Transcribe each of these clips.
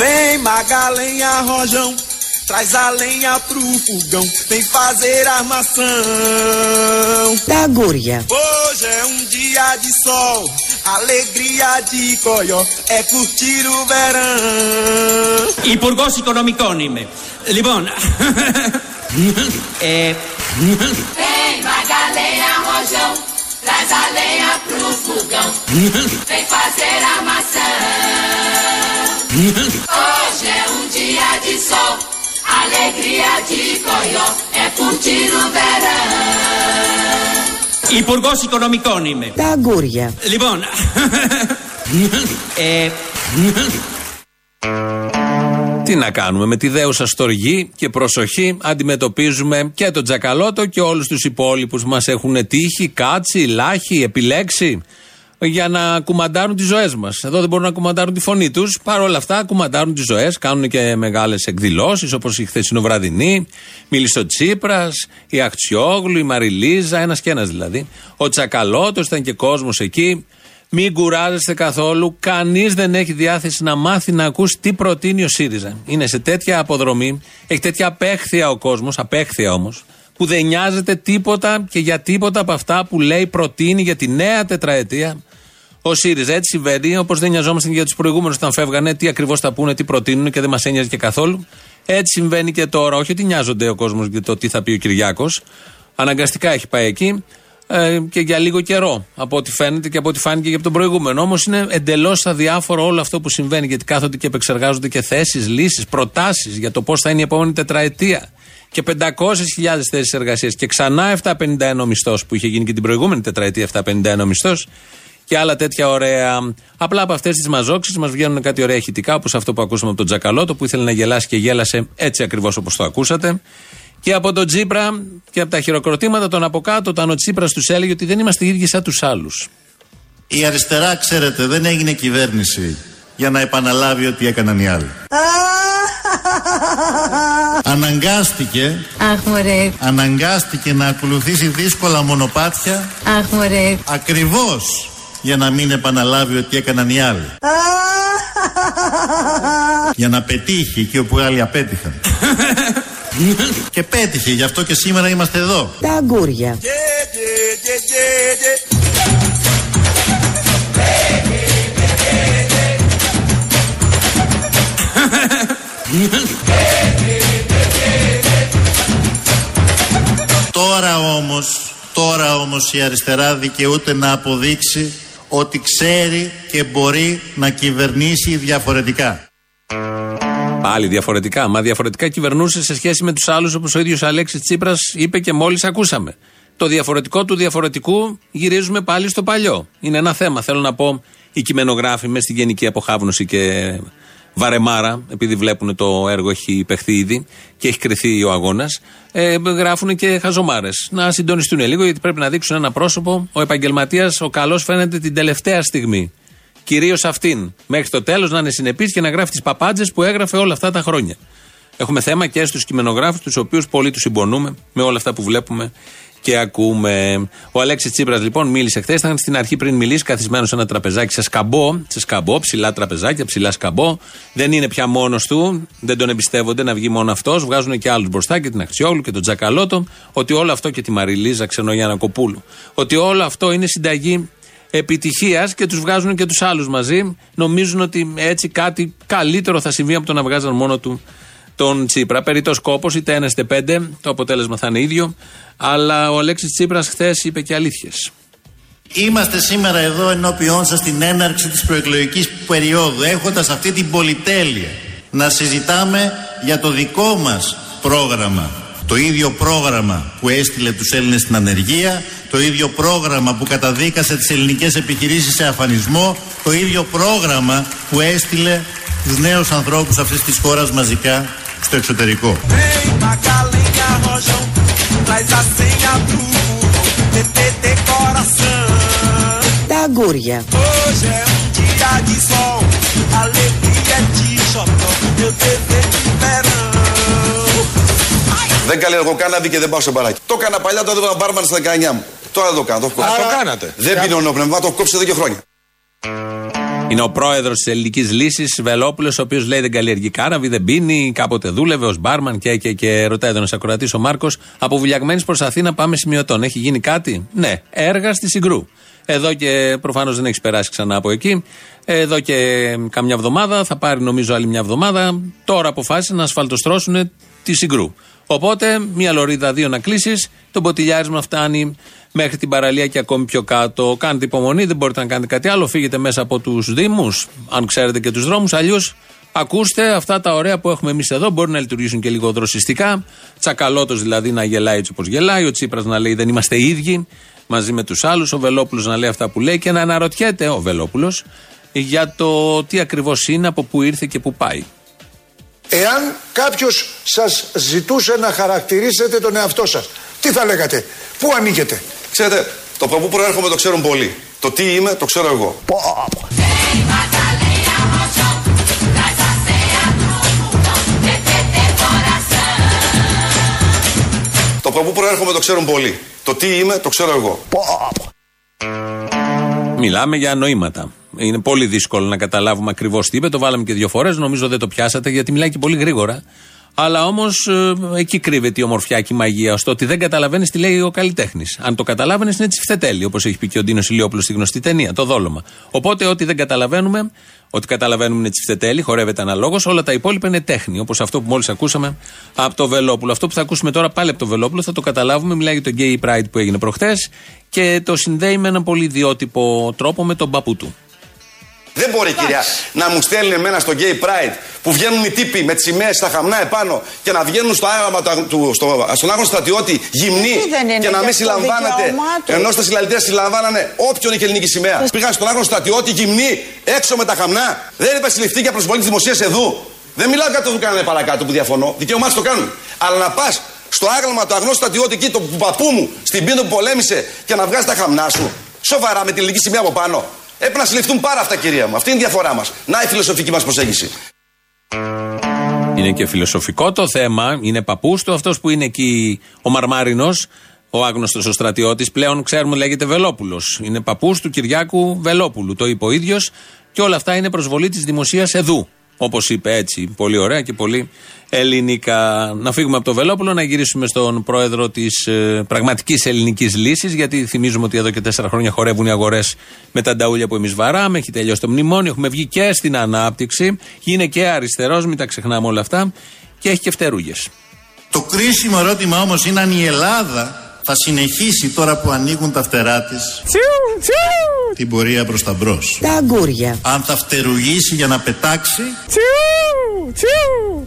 Vem magalenha rojão, traz a lenha pro fogão, vem fazer armação. Da Gúria. Hoje é um dia de sol, alegria de coió, é curtir o verão. E por gosto econômico anime, Libona. é... Vem magalenha rojão, traz a lenha pro fogão, vem fazer armação. sol, alegria de coió, é curtir o verão. Υπουργός Οικονομικών είμαι. Da Gúria. Λοιπόν, ε, Τι να κάνουμε, με τη δέουσα στοργή και προσοχή αντιμετωπίζουμε και τον Τζακαλώτο και όλους τους υπόλοιπους μας έχουν τύχει, κάτσει, λάχει, επιλέξει για να κουμαντάρουν τις ζωές μας. Εδώ δεν μπορούν να κουμαντάρουν τη φωνή τους, Παρ' όλα αυτά κουμαντάρουν τις ζωές, κάνουν και μεγάλες εκδηλώσεις όπως η χθεσινοβραδινή, μίλησε ο Τσίπρας, η Αχτσιόγλου, η Μαριλίζα, ένας και ένας δηλαδή. Ο Τζακαλώτος ήταν και κόσμος εκεί. Μην κουράζεστε καθόλου. Κανείς δεν έχει διάθεση να μάθει να ακούσει τι προτείνει ο ΣΥΡΙΖΑ. Είναι σε τέτοια αποδρομή, έχει τέτοια απέχθεια ο κόσμος, απέχθεια όμως, που δεν νοιάζεται τίποτα και για τίποτα από αυτά που λέει, προτείνει για τη νέα τετραετία ο ΣΥΡΙΖΑ. Έτσι συμβαίνει, όπως δεν νοιαζόμαστε για τους προηγούμενους όταν φεύγανε, τι ακριβώς θα πούνε, τι προτείνουν και δεν μας ένοιαζε και καθόλου. Έτσι συμβαίνει και τώρα. Όχι ότι νοιάζονται ο κόσμος για το τι θα πει ο Κυριάκος. Αναγκαστικά έχει πάει εκεί ε, και για λίγο καιρό από ό,τι φαίνεται και από ό,τι φάνηκε και από τον προηγούμενο. Όμως είναι εντελώς αδιάφορο όλο αυτό που συμβαίνει γιατί κάθονται και επεξεργάζονται και θέσεις, λύσεις, προτάσεις για το πώς θα είναι η επόμενη τετραετία. Και 500.000 θέσεις εργασίας και ξανά 751 μισθός που είχε γίνει και την προηγούμενη τετραετία 751 μισθός και άλλα τέτοια ωραία. Απλά από αυτές τις μαζόξεις μας βγαίνουν κάτι ωραία ηχητικά όπως αυτό που ακούσαμε από τον Τζακαλώτο που ήθελε να γελάσει και γέλασε έτσι ακριβώς όπως το ακούσατε. Και από τον Τσίπρα και από τα χειροκροτήματα των από κάτω, όταν ο Τσίπρα τους έλεγε ότι δεν είμαστε οι ίδιοι σαν τους άλλους. Η αριστερά, ξέρετε, δεν έγινε κυβέρνηση για να επαναλάβει ό,τι έκαναν οι άλλοι. Αναγκάστηκε, Αχ, μωρέ. αναγκάστηκε να ακολουθήσει δύσκολα μονοπάτια Αχ, μωρέ. ακριβώς για να μην επαναλάβει ό,τι έκαναν οι άλλοι. για να πετύχει εκεί όπου άλλοι απέτυχαν. και πέτυχε, γι' αυτό και σήμερα είμαστε εδώ. Da Gúria. Yeah, yeah, yeah, yeah, yeah. Τώρα όμως, τώρα όμως η αριστερά δικαιούται να αποδείξει ότι ξέρει και μπορεί να κυβερνήσει διαφορετικά. Πάλι διαφορετικά. Μα διαφορετικά κυβερνούσε σε σχέση με τους άλλους, όπως ο ίδιος Αλέξης Τσίπρας είπε και μόλις ακούσαμε. Το διαφορετικό του διαφορετικού γυρίζουμε πάλι στο παλιό. Είναι ένα θέμα. Θέλω να πω, οι κειμενογράφοι μες στη γενική αποχάβνωση και βαρεμάρα, επειδή βλέπουν το έργο έχει παιχθεί ήδη και έχει κρυθεί ο αγώνας, ε, γράφουν και χαζομάρες. Να συντονιστούν λίγο, γιατί πρέπει να δείξουν ένα πρόσωπο. Ο επαγγελματίας, ο καλός, φαίνεται την τελευταία στιγμή. Κυρίως αυτήν. Μέχρι το τέλος να είναι συνεπής και να γράφει τις παπάντζες που έγραφε όλα αυτά τα χρόνια. Έχουμε θέμα και στους κειμενογράφους, τους οποίους πολύ τους συμπονούμε με όλα αυτά που βλέπουμε και ακούμε. Ο Αλέξης Τσίπρας λοιπόν μίλησε χθες. Ήταν στην αρχή πριν μιλήσει, καθισμένο σε ένα τραπεζάκι σε σκαμπό. Σε σκαμπό, ψηλά τραπεζάκια, ψηλά σκαμπό. Δεν είναι πια μόνος του, δεν τον εμπιστεύονται να βγει μόνο αυτός. Βγάζουν και άλλους μπροστά και την Αξιόγλου και τον Τζακαλώτο. Ότι όλο αυτό και τη Μαριλίζα Ξενογιάννα Κοπούλου. Ότι όλο αυτό είναι συνταγή επιτυχίας και τους βγάζουν και τους άλλους μαζί. Νομίζουν ότι έτσι κάτι καλύτερο θα συμβεί από το να βγάζαν μόνο του τον Τσίπρα. Περιττό κόπο, είτε ένα είτε πέντε, το αποτέλεσμα θα είναι ίδιο. Αλλά ο Αλέξης Τσίπρας χθες είπε και αλήθειες. Είμαστε σήμερα εδώ ενώπιόν σας στην έναρξη της προεκλογικής περίοδου έχοντας αυτή την πολυτέλεια να συζητάμε για το δικό μας πρόγραμμα. Το ίδιο πρόγραμμα που έστειλε τους Έλληνες στην ανεργία, το ίδιο πρόγραμμα που καταδίκασε τις ελληνικές επιχειρήσεις σε αφανισμό, το ίδιο πρόγραμμα που έστειλε τους νέους ανθρώπους αυτής της χώρας μαζικά στο εξωτερικό. Vem Magalenha Rojão, traz a senha pro fogão, vem ter decoração. Da Gúria. Hoje é um dia de sol, alegria de xotó, meu desejo de verão. Δεν καλλιεργώ κάναβη και δεν πάω σε μπαράκι. Το έκανα παλιά, το έδωνα μπάρμαν στα 19 μου. Τώρα δεν το κάνω. Το έχω κόψει. το κάνατε. Δεν πίνω νόπνευμα, το έχω κόψει εδώ και χρόνια. Είναι ο πρόεδρος της Ελληνικής Λύσης, Βελόπουλος, ο οποίος λέει δεν καλλιεργεί κάναβη, δεν πίνει, κάποτε δούλευε ως μπάρμαν και, και, και ρωτάει τον ακροατή ο Μάρκος. Από Βουλιαγμένη προς Αθήνα πάμε σημειωτών. Έχει γίνει κάτι; Ναι, έργα στη Συγκρού. Εδώ και προφανώς δεν έχεις περάσει ξανά από εκεί. Εδώ και καμιά εβδομάδα, θα πάρει νομίζω άλλη μια εβδομάδα. Τώρα αποφάσισαν να ασφαλτοστρώσουν τη Συγκρού. Οπότε, μία λωρίδα, δύο να κλείσεις, το ποτηλιάρισμα φτάνει μέχρι την παραλία και ακόμη πιο κάτω. Κάνετε υπομονή, δεν μπορείτε να κάνετε κάτι άλλο. Φύγετε μέσα από τους Δήμους, αν ξέρετε και τους δρόμους. Αλλιώς ακούστε αυτά τα ωραία που έχουμε εμείς εδώ. Μπορεί να λειτουργήσουν και λίγο δροσιστικά. Τσακαλώτος δηλαδή να γελάει έτσι όπως γελάει. Ο Τσίπρας να λέει δεν είμαστε ίδιοι μαζί με τους άλλους. Ο Βελόπουλος να λέει αυτά που λέει και να αναρωτιέται ο Βελόπουλος για το τι ακριβώς είναι, από πού ήρθε και πού πάει. Εάν κάποιος σας ζητούσε να χαρακτηρίσετε τον εαυτό σας, τι θα λέγατε, πού ανήκετε; Ξέρετε, το από πού προέρχομαι το ξέρουν πολλοί. Το τι είμαι το ξέρω εγώ. Το από πού προέρχομαι το ξέρουν πολλοί. Το τι είμαι το ξέρω εγώ. Μιλάμε για νοήματα. Είναι πολύ δύσκολο να καταλάβουμε ακριβώς τι είπε. Το βάλαμε και δύο φορές. Νομίζω δεν το πιάσατε γιατί μιλάει και πολύ γρήγορα. Αλλά όμως εκεί κρύβεται η ομορφιά και η μαγεία. Στο ότι δεν καταλαβαίνεις τι λέει ο καλλιτέχνης. Αν το καταλάβαινες, είναι τσιφτετέλη, όπως έχει πει και ο Ντίνος Ηλιόπουλος στη γνωστή ταινία, το δόλωμα. Οπότε, ό,τι δεν καταλαβαίνουμε, ό,τι καταλαβαίνουμε είναι τσιφτετέλη, χορεύεται αναλόγως, όλα τα υπόλοιπα είναι τέχνη. Όπως αυτό που μόλις ακούσαμε από το Βελόπουλο. Αυτό που θα ακούσουμε τώρα πάλι από το Βελόπουλο θα το καταλάβουμε. Μιλάει για το Gay Pride που έγινε προχθέ και το συνδέει με έναν πολύ ιδιότυπο τρόπο με τον παππού του. Δεν μπορεί, κυρία, να μου στέλνει εμένα στο Gay Pride που βγαίνουν οι τύποι με τι σημαίε στα χαμνά επάνω και να βγαίνουν στο άγαμα του, στο, στον άγωνο στρατιώτη γυμνοί και να μην συλλαμβάνεται. Ενώ στα συλλαλητήρια συλλαμβάνανε όποιον είχε ελληνική σημαία. Πήγαν στον άγωνο στρατιώτη γυμνοί έξω με τα χαμνά. Δεν είπε συλληφθεί για προσβολή της δημοσίας εδώ. Δεν μιλάω για το που κάνανε παρακάτω που διαφωνώ. Δικαίωμά το κάνουν. Αλλά να πας στο άγαλμα του αγνώστου στρατιώτη εκεί, το παππού μου, στην πίνο που πολέμησε και να βγάζει τα χαμνά σου. Σοβαρά με την ελληνική σημαία από πάνω. Έπρεπε να συλληφθούν πάρα αυτά, κυρία μου. Αυτή είναι η διαφορά μας. Να η φιλοσοφική μας προσέγγιση. Είναι και φιλοσοφικό το θέμα. Είναι παππούς του αυτός που είναι εκεί ο Μαρμάρινος, ο άγνωστος ο στρατιώτης. Πλέον ξέρουμε λέγεται Βελόπουλος. Είναι παππούς του Κυριάκου Βελόπουλου. Το είπε ο ίδιος. Και όλα αυτά είναι προσβολή της δημοσίας εδού. Όπως είπε έτσι, πολύ ωραία και πολύ ελληνικά. Να φύγουμε από το Βελόπουλο, να γυρίσουμε στον πρόεδρο της ε, πραγματικής ελληνικής λύσης, γιατί θυμίζουμε ότι εδώ και τέσσερα χρόνια χορεύουν οι αγορές με τα νταούλια που εμείς βαράμε. Έχει τελειώσει το μνημόνιο, έχουμε βγει και στην ανάπτυξη. Είναι και αριστερός, μην τα ξεχνάμε όλα αυτά. Και έχει και φτερούγες. Το κρίσιμο ερώτημα όμω είναι αν η Ελλάδα θα συνεχίσει τώρα που ανοίγουν τα φτερά της την πορεία προς τα μπρος. Τα αγκούρια. Αν θα φτερουγήσει για να πετάξει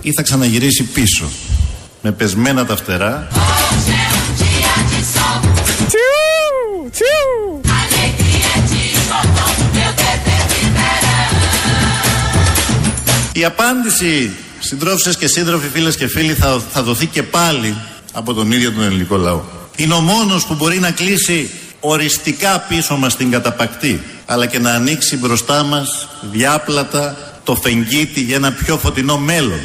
ή θα ξαναγυρίσει πίσω με πεσμένα τα φτερά Η απάντηση συντρόφισσες και σύντροφοι φίλες και φίλοι θα, θα δοθεί και πάλι από τον ίδιο τον ελληνικό λαό. Είναι ο μόνος που μπορεί να κλείσει οριστικά πίσω μας την καταπακτή αλλά και να ανοίξει μπροστά μας διάπλατα το φεγγίτι για ένα πιο φωτεινό μέλλον.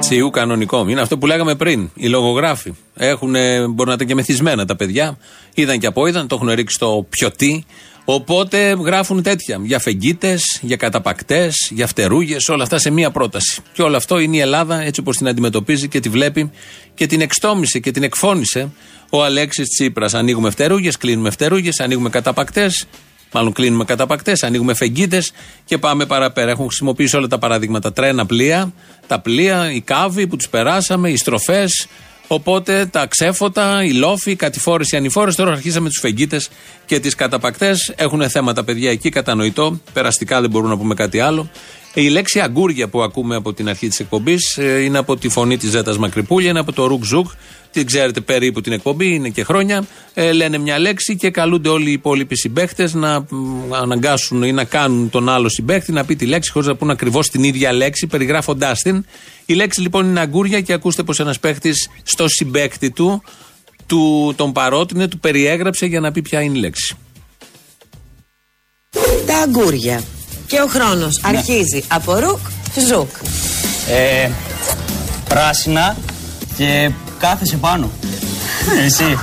Τσιού κανονικό. Είναι αυτό που λέγαμε πριν. Οι λογογράφοι έχουν, μπορεί να ήταν και μεθυσμένα τα παιδιά. Είδαν και από είδαν, το έχουν ρίξει στο πιωτί. Οπότε γράφουν τέτοια. Για φεγγίτες, για καταπακτές, για φτερούγες, όλα αυτά σε μία πρόταση. Και όλο αυτό είναι η Ελλάδα έτσι όπως την αντιμετωπίζει και τη βλέπει και την εξεστόμισε και την εκφώνησε ο Αλέξης Τσίπρας. Ανοίγουμε φτερούγες, κλείνουμε φτερούγες, ανοίγουμε καταπακτές. Μάλλον κλείνουμε καταπακτές, ανοίγουμε φεγγίτες και πάμε παραπέρα. Έχουν χρησιμοποιήσει όλα τα παραδείγματα. Τρένα, πλοία, τα πλοία, οι κάβοι που τους περάσαμε, οι στροφές. Οπότε τα ξέφωτα, οι λόφοι, οι κατηφόρες, οι ανηφόρες. Τώρα αρχίσαμε τους φεγγίτες και τις καταπακτές. Έχουν θέματα παιδιά εκεί, κατανοητό. Περαστικά δεν μπορούμε να πούμε κάτι άλλο. Η λέξη αγκούρια που ακούμε από την αρχή της εκπομπής είναι από τη φωνή της Ζέτας Μακρυπούλια, είναι από το Ρουκ Ζουκ. Την ξέρετε περίπου την εκπομπή, είναι και χρόνια. Ε, λένε μια λέξη και καλούνται όλοι οι υπόλοιποι συμπαίχτε να αναγκάσουν ή να κάνουν τον άλλο συμπαίχτη να πει τη λέξη χωρίς να πούν ακριβώς την ίδια λέξη, περιγράφοντάς την. Η λέξη λοιπόν είναι αγκούρια και ακούστε πως ένας παίχτη στο συμπαίχτη του, του τον παρότεινε, του περιέγραψε για να πει ποια είναι η λέξη. Τα αγκούρια. Και ο χρόνος αρχίζει από ρουκ, ζουκ. Ε, πράσινα και κάθεσαι πάνω. Εσύ.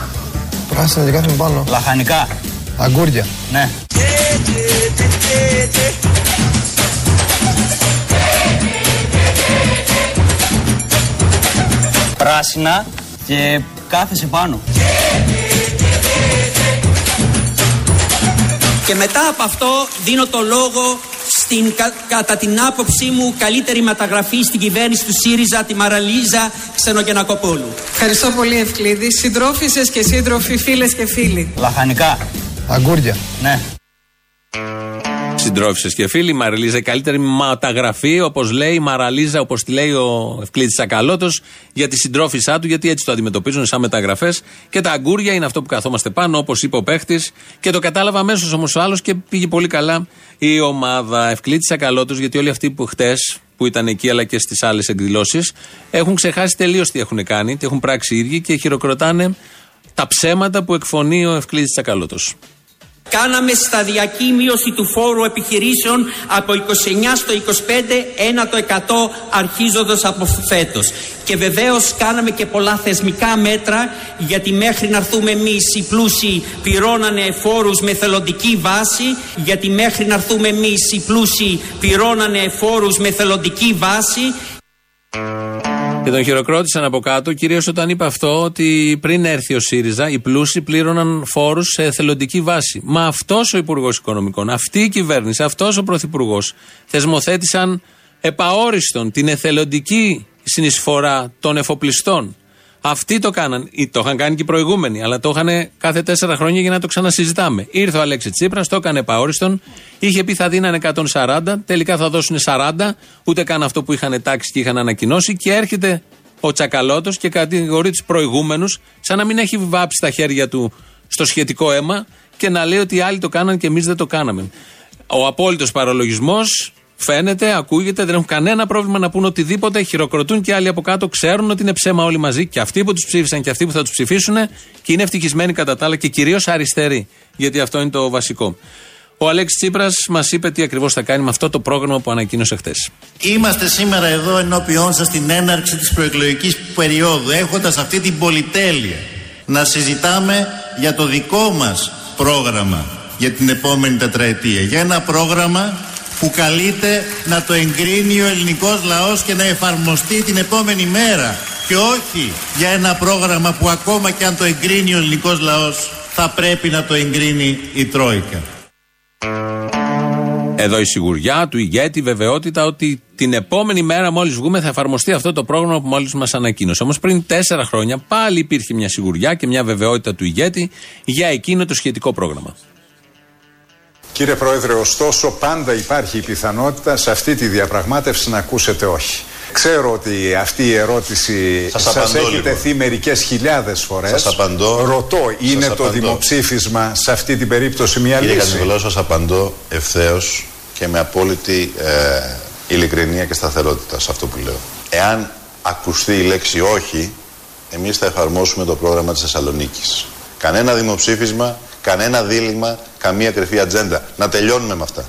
Πράσινα και κάθομαι πάνω. Λαχανικά. Αγκούρια. Ναι. Πράσινα και κάθεσαι πάνω. Και μετά από αυτό δίνω το λόγο στην, κα- κατά την άποψή μου, καλύτερη μεταγραφή στην κυβέρνηση του ΣΥΡΙΖΑ, τη Μαραλίζα Ξενογεννακοπούλου. Ευχαριστώ πολύ Ευκλήδη. Συντρόφισσες και σύντροφοι, φίλες και φίλοι. Λαχανικά. Αγκούρια. Ναι. Συντρόφισσες και φίλοι, η Μαριλίζα, η καλύτερη ματαγραφή, όπως λέει η Μαραλίζα, όπως τη λέει ο Ευκλήτη Ακαλώτος, για τη συντρόφισά του, γιατί έτσι το αντιμετωπίζουν σαν μεταγραφές. Και τα αγκούρια είναι αυτό που καθόμαστε πάνω, όπως είπε ο παίχτης. Και το κατάλαβα αμέσως όμως ο άλλος και πήγε πολύ καλά η ομάδα Ευκλήτης Ακαλώτος, γιατί όλοι αυτοί που χτες, που ήταν εκεί αλλά και στις άλλες εκδηλώσεις, έχουν ξεχάσει τελείως τι έχουν κάνει, τι έχουν πράξει οι ίδιοι και χειροκροτάνε τα ψέματα που εκφωνεί ο Ευκλήτης Ακαλώτος. Κάναμε σταδιακή μείωση του φόρου επιχειρήσεων από 29 στο 25, 1% αρχίζοντας από φέτος. Και βεβαίως κάναμε και πολλά θεσμικά μέτρα γιατί μέχρι να έρθουμε εμείς οι πλούσιοι πληρώνανε φόρους με θελοντική βάση γιατί μέχρι να έρθουμε εμείς οι πλούσιοι πληρώνανε φόρους με θελοντική βάση Και τον χειροκρότησαν από κάτω, κυρίως όταν είπε αυτό ότι πριν έρθει ο ΣΥΡΙΖΑ, οι πλούσιοι πλήρωναν φόρους σε εθελοντική βάση. Μα αυτός ο Υπουργός Οικονομικών, αυτή η κυβέρνηση, αυτός ο Πρωθυπουργός θεσμοθέτησαν επαόριστον την εθελοντική συνεισφορά των εφοπλιστών. Αυτοί το κάναν. Ή Το είχαν κάνει και οι προηγούμενοι, αλλά το είχαν κάθε τέσσερα χρόνια για να το ξανασυζητάμε. Ήρθε ο Αλέξης Τσίπρας, το έκανε επαόριστον. Είχε πει θα δίνανε 140, τελικά θα δώσουν 40, ούτε καν αυτό που είχαν τάξει και είχαν ανακοινώσει. Και έρχεται ο Τσακαλώτος και κατηγορεί τους προηγούμενους, σαν να μην έχει βάψει τα χέρια του στο σχετικό αίμα και να λέει ότι οι άλλοι το κάναν και εμείς δεν το κάναμε. Ο απόλυτος παρολογισμό φαίνεται, ακούγεται, δεν έχουν κανένα πρόβλημα να πούν οτιδήποτε. Χειροκροτούν και άλλοι από κάτω, ξέρουν ότι είναι ψέμα όλοι μαζί και αυτοί που τους ψήφισαν και αυτοί που θα τους ψηφίσουν και είναι ευτυχισμένοι κατά τα άλλα και κυρίως αριστεροί. Γιατί αυτό είναι το βασικό. Ο Αλέξης Τσίπρας μας είπε τι ακριβώς θα κάνει με αυτό το πρόγραμμα που ανακοίνωσε χθες. Είμαστε σήμερα εδώ ενώπιόν σας στην έναρξη της προεκλογικής περίοδου έχοντας αυτή την πολυτέλεια να συζητάμε για το δικό μας πρόγραμμα για την επόμενη τετραετία. Για ένα πρόγραμμα που καλείται να το εγκρίνει ο ελληνικός λαός και να εφαρμοστεί την επόμενη μέρα και όχι για ένα πρόγραμμα που ακόμα και αν το εγκρίνει ο ελληνικός λαός θα πρέπει να το εγκρίνει η Τρόικα. Εδώ η σιγουριά του ηγέτη, η βεβαιότητα ότι την επόμενη μέρα, μόλις βγούμε, θα εφαρμοστεί αυτό το πρόγραμμα που μόλις μας ανακοίνωσε. Όμως πριν τέσσερα χρόνια πάλι υπήρχε μια σιγουριά και μια βεβαιότητα του ηγέτη για εκείνο το σχετικό πρόγραμμα. Κύριε Πρόεδρε, ωστόσο πάντα υπάρχει η πιθανότητα σε αυτή τη διαπραγμάτευση να ακούσετε όχι. Ξέρω ότι αυτή η ερώτηση Σας σας, απαντώ, έχει λοιπόν. τεθεί μερικές χιλιάδες φορές. Σας απαντώ. Ρωτώ, είναι Σας το απαντώ. δημοψήφισμα σε αυτή την περίπτωση μια Κύριε λύση; Κατσικολάου, σας απαντώ ευθέως και με απόλυτη ε, ειλικρινία και σταθερότητα σε αυτό που λέω. Εάν ακουστεί η λέξη όχι, εμείς θα εφαρμόσουμε το πρόγραμμα της Θεσσαλονίκης. Κανένα δημοψήφισμα, κανένα δίλημα, καμία κρυφή ατζέντα. Να τελειώνουμε με αυτά.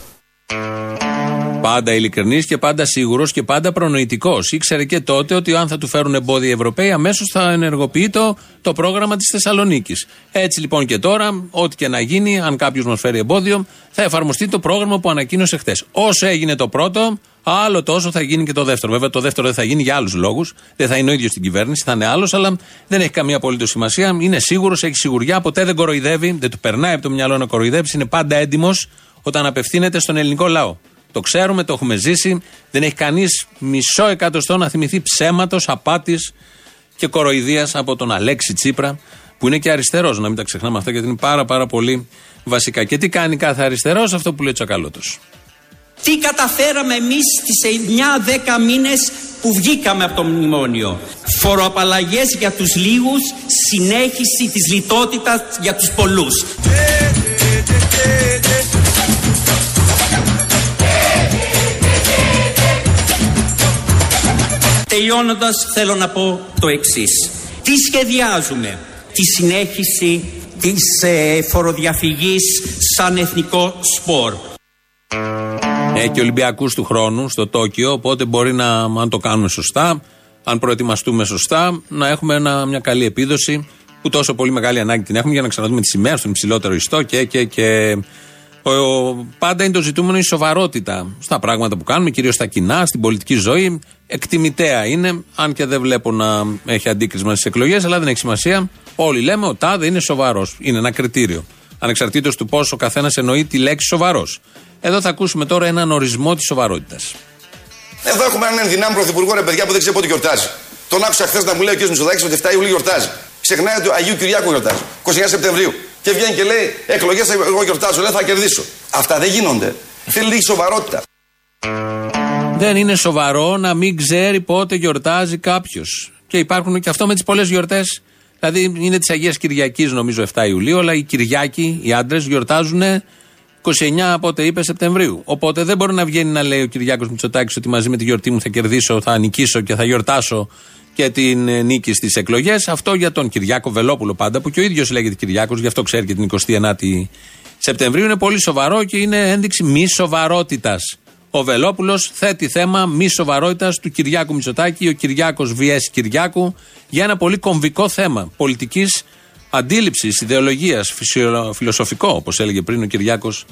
Πάντα ειλικρινής και πάντα σίγουρος και πάντα προνοητικός. Ήξερε και τότε ότι αν θα του φέρουν εμπόδια οι Ευρωπαίοι, αμέσως θα ενεργοποιεί το, το πρόγραμμα της Θεσσαλονίκης. Έτσι λοιπόν και τώρα, ό,τι και να γίνει, αν κάποιος μας φέρει εμπόδιο, θα εφαρμοστεί το πρόγραμμα που ανακοίνωσε χθες. Όσο έγινε το πρώτο, άλλο τόσο θα γίνει και το δεύτερο. Βέβαια, το δεύτερο δεν θα γίνει για άλλους λόγους. Δεν θα είναι ο ίδιος στην κυβέρνηση, θα είναι άλλος, αλλά δεν έχει καμία απολύτως σημασία. Είναι σίγουρος, έχει σιγουριά, ποτέ δεν κοροϊδεύει, δεν του περνάει από το μυαλό να κοροϊδέψει. Είναι πάντα έντιμος όταν απευθύνεται στον ελληνικό λαό. Το ξέρουμε, το έχουμε ζήσει. Δεν έχει κανεί μισό εκατοστό να θυμηθεί ψέματο, απάτη και κοροϊδία από τον Αλέξη Τσίπρα, που είναι και αριστερό. Να μην τα ξεχνάμε αυτά, γιατί είναι πάρα, πάρα πολύ βασικά. Και τι κάνει κάθε αριστερό, αυτό που λέει ο Τσακαλώτο. Τι καταφέραμε εμείς στις 9-10 μήνες που βγήκαμε από το μνημόνιο. Φοροαπαλλαγές για τους λίγους, συνέχιση της λιτότητας για τους πολλούς. Τελειώνοντας θέλω να πω το εξής. Τι σχεδιάζουμε; Τη συνέχιση της ε, φοροδιαφυγής σαν εθνικό σπορ. Έχει και Ολυμπιακούς του χρόνου στο Τόκιο, οπότε μπορεί να, αν το κάνουμε σωστά, αν προετοιμαστούμε σωστά, να έχουμε ένα, μια καλή επίδοση που τόσο πολύ μεγάλη ανάγκη την έχουμε για να ξαναδούμε τη σημαία στον υψηλότερο ιστό και, και, και Ο, πάντα είναι το ζητούμενο η σοβαρότητα στα πράγματα που κάνουμε, κυρίως στα κοινά, στην πολιτική ζωή. Εκτιμητέα είναι, αν και δεν βλέπω να έχει αντίκρισμα στις εκλογές, αλλά δεν έχει σημασία. Όλοι λέμε ο τάδε είναι σοβαρός. Είναι ένα κριτήριο. Ανεξαρτήτως του πόσο ο καθένας εννοεί τη λέξη σοβαρός. Εδώ θα ακούσουμε τώρα έναν ορισμό της σοβαρότητας. Εδώ έχουμε έναν ενδυνάμει πρωθυπουργό, ρε παιδιά, που δεν ξέρει πότε γιορτάζει. Τον άκουσα χθες να μου λέει ο κ. Μητσοδάκης ότι 7 Ιουλίου γιορτάζει. Ξεχνάει ότι ο Αγίου Κυριάκου γιορτάζει. 29 Σεπτεμβρίου. Και βγαίνει και λέει εκλογές εγώ γιορτάζω. Λέει θα κερδίσω. Αυτά δεν γίνονται. Θέλει λίγη σοβαρότητα. Δεν είναι σοβαρό να μην ξέρει πότε γιορτάζει κάποιος. Και υπάρχουν και αυτό με τις πολλές γιορτές. Δηλαδή είναι της Αγίας Κυριακής, νομίζω, 7 Ιουλίου, αλλά οι Κυριακοί, οι άντρες, γιορτάζουν 29 πότε είπε Σεπτεμβρίου. Οπότε δεν μπορεί να βγαίνει να λέει ο Κυριάκος Μητσοτάκης ότι μαζί με τη γιορτή μου θα κερδίσω, θα νικήσω και θα γιορτάσω και την ε, νίκη στις εκλογές. Αυτό για τον Κυριάκο Βελόπουλο πάντα, που και ο ίδιος λέγεται Κυριάκος, γι' αυτό ξέρει και την 29η Σεπτεμβρίου. Είναι πολύ σοβαρό και είναι ένδειξη μη σοβαρότητας. Ο Βελόπουλος θέτει θέμα μη σοβαρότητας του Κυριάκου Μητσοτάκη, ο Κυριάκος Βιέση Κυριάκου, για ένα πολύ κομβικό θέμα πολιτικής αντίληψης, ιδεολογίας, φιλοσοφικό, όπως έλεγε πριν ο Κυριάκος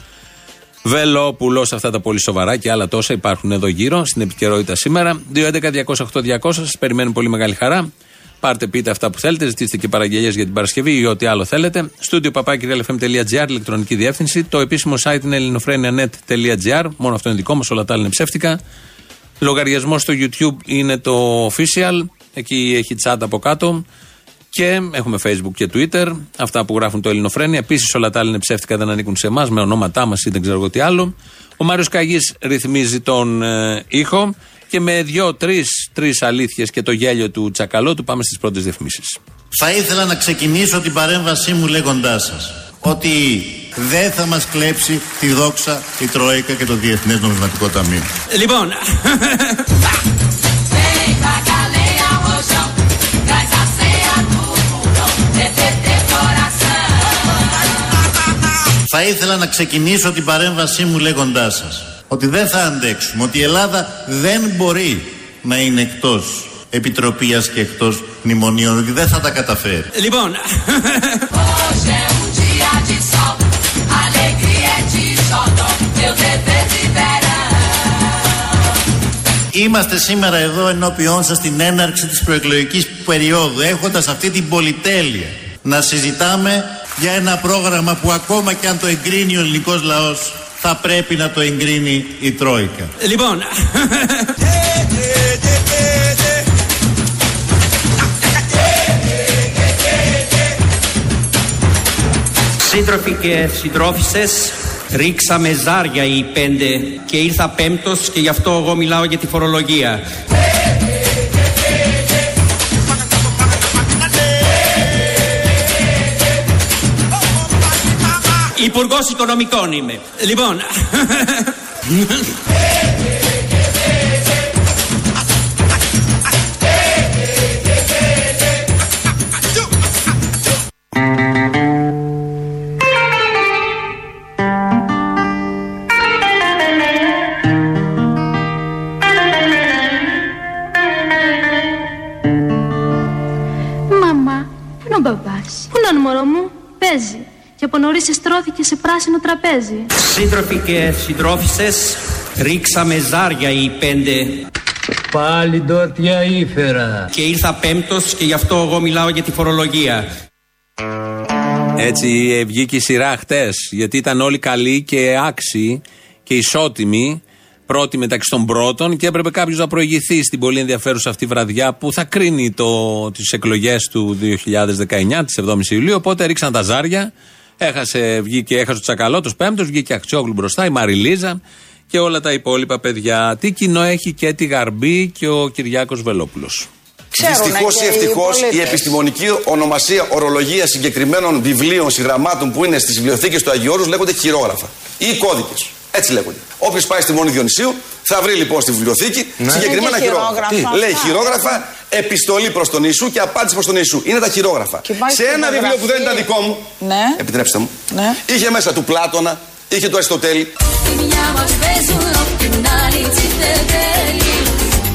Βελόπουλος. Αυτά τα πολύ σοβαρά και άλλα τόσα υπάρχουν εδώ γύρω στην επικαιρότητα σήμερα. 2.11.208.200 σας περιμένουν πολύ μεγάλη χαρά. Πάρτε, πείτε αυτά που θέλετε, ζητήστε και παραγγελίες για την Παρασκευή ή ό,τι άλλο θέλετε. Στούντιο παπάκυριαλεφm.gr, ηλεκτρονική διεύθυνση. Το επίσημο site είναι ελληνοφρένια.net.gr. Μόνο αυτό είναι δικό μας, όλα τα άλλα είναι ψεύτικα. Λογαριασμός στο YouTube είναι το official. Εκεί έχει chat από κάτω. Και έχουμε Facebook και Twitter. Αυτά που γράφουν το Ελληνοφρένια. Επίσης όλα τα άλλα είναι ψεύτικα, δεν ανήκουν σε εμάς, με ονόματά μας ή δεν ξέρω εγώ τι άλλο. Ο Μάριος Καγής ρυθμίζει τον ε, ήχο. Και με δύο-τρει τρεις αλήθειες και το γέλιο του Τσακαλώτου πάμε στις πρώτες διαφημίσεις. Θα ήθελα να ξεκινήσω την παρέμβασή μου λέγοντάς σας ότι δεν θα μας κλέψει τη δόξα, η Τρόικα και το Διεθνές Νομισματικό Ταμείο. Λοιπόν, Θα ήθελα να ξεκινήσω την παρέμβασή μου λέγοντάς σας ότι δεν θα αντέξουμε, ότι η Ελλάδα δεν μπορεί να είναι εκτός επιτροπίας και εκτός μνημονίων, ότι δεν θα τα καταφέρει. λοιπόν. Hoje é um dia de sol, alegria é de xodó, meu dever de verão. Είμαστε σήμερα εδώ ενώπιόν σας στην έναρξη της προεκλογικής περίοδου έχοντας αυτή την πολυτέλεια να συζητάμε για ένα πρόγραμμα που ακόμα και αν το εγκρίνει ο ελληνικός λαός θα πρέπει να το εγκρίνει η Τρόικα. λοιπόν. Σύντροφοι και συντρόφισσες, ρίξαμε ζάρια οι πέντε και ήρθα πέμπτος και γι' αυτό εγώ μιλάω για τη φορολογία. Υπουργός Οικονομικών είμαι. Λοιπόν. Και από νωρίς εστρώθηκε σε πράσινο τραπέζι. Σύντροφοι και συντρόφισσες, ρίξαμε ζάρια οι πέντε Πάλι ντότια ήφερα. και ήρθα πέμπτος και γι' αυτό εγώ μιλάω για τη φορολογία. Έτσι ε, βγήκε η σειρά χτες. Γιατί ήταν όλοι καλοί και άξιοι και ισότιμοι. Πρώτοι μεταξύ των πρώτων και έπρεπε κάποιος να προηγηθεί στην πολύ ενδιαφέρουσα αυτή βραδιά που θα κρίνει τις εκλογές του 2019, της 7η Ιουλίου. Οπότε ρίξαν τα ζάρια. Έχασε, βγήκε, έχασε ο Τσακαλώτο πέμπτος, βγήκε Αξιόγλου μπροστά, η Μαριλίζα και όλα τα υπόλοιπα παιδιά. Τι κοινό έχει και τη Γαρμπή και ο Κυριάκος Βελόπουλος. Δυστυχώς ή ευτυχώς η επιστημονική ονομασία, ορολογία συγκεκριμένων βιβλίων, συγγραμμάτων που είναι στις βιβλιοθήκες του Αγίου Όρους λέγονται χειρόγραφα ή κώδικες. Έτσι λέγονται. Όποιος πάει στη Μόνη Διονυσίου θα βρει λοιπόν στη βιβλιοθήκη συγκεκριμένα Είναι και χειρόγραφα. χειρόγραφα Λέει αυτά, χειρόγραφα, επιστολή προς τον Ιησού και απάντηση προς τον Ιησού. Είναι τα χειρόγραφα. Και πάει Σε στη ένα βιβλίο που δεν ήταν φωτογραφία. δικό μου, Ναι. επιτρέψτε μου, Ναι. είχε μέσα του Πλάτωνα, είχε του Αριστοτέλη, Θυμιάμαι παίζουν απ' την άλλη τσιφτεδέλη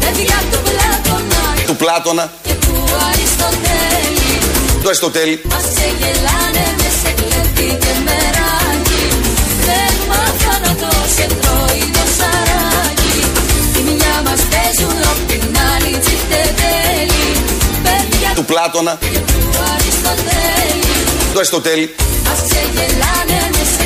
Παιδιά του Πλάτωνα του Πλάτωνα, και του Αριστοτέλη του Αριστοτέλη. Μας ξεγελάνε μες σε κλέφτη και μεράκι παίζουν απ' την άλλη τσιφτετέλη Παιδιά Του Πλάτωνα, και του Αριστοτέλη του Αριστοτέλη. Μας ξεγελάνε μες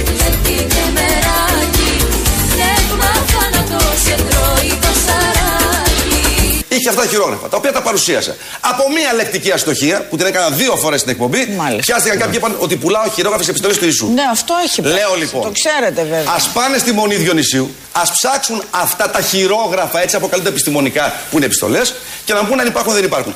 Είχε αυτά τα χειρόγραφα, τα οποία τα παρουσίασε. Από μία λεκτική αστοχία που την έκανα δύο φορές στην εκπομπή, πιάστηκαν κάποιοι και είπαν ότι πουλάω χειρόγραφες επιστολέ του Ιησού. Ναι, αυτό έχει Λέω περάσει, λοιπόν. Το ξέρετε βέβαια. Α πάνε στη Μονή Διονυσίου, ας ψάξουν αυτά τα χειρόγραφα, έτσι αποκαλούνται επιστημονικά, που είναι επιστολές, και να μου πούνε αν υπάρχουν ή δεν υπάρχουν.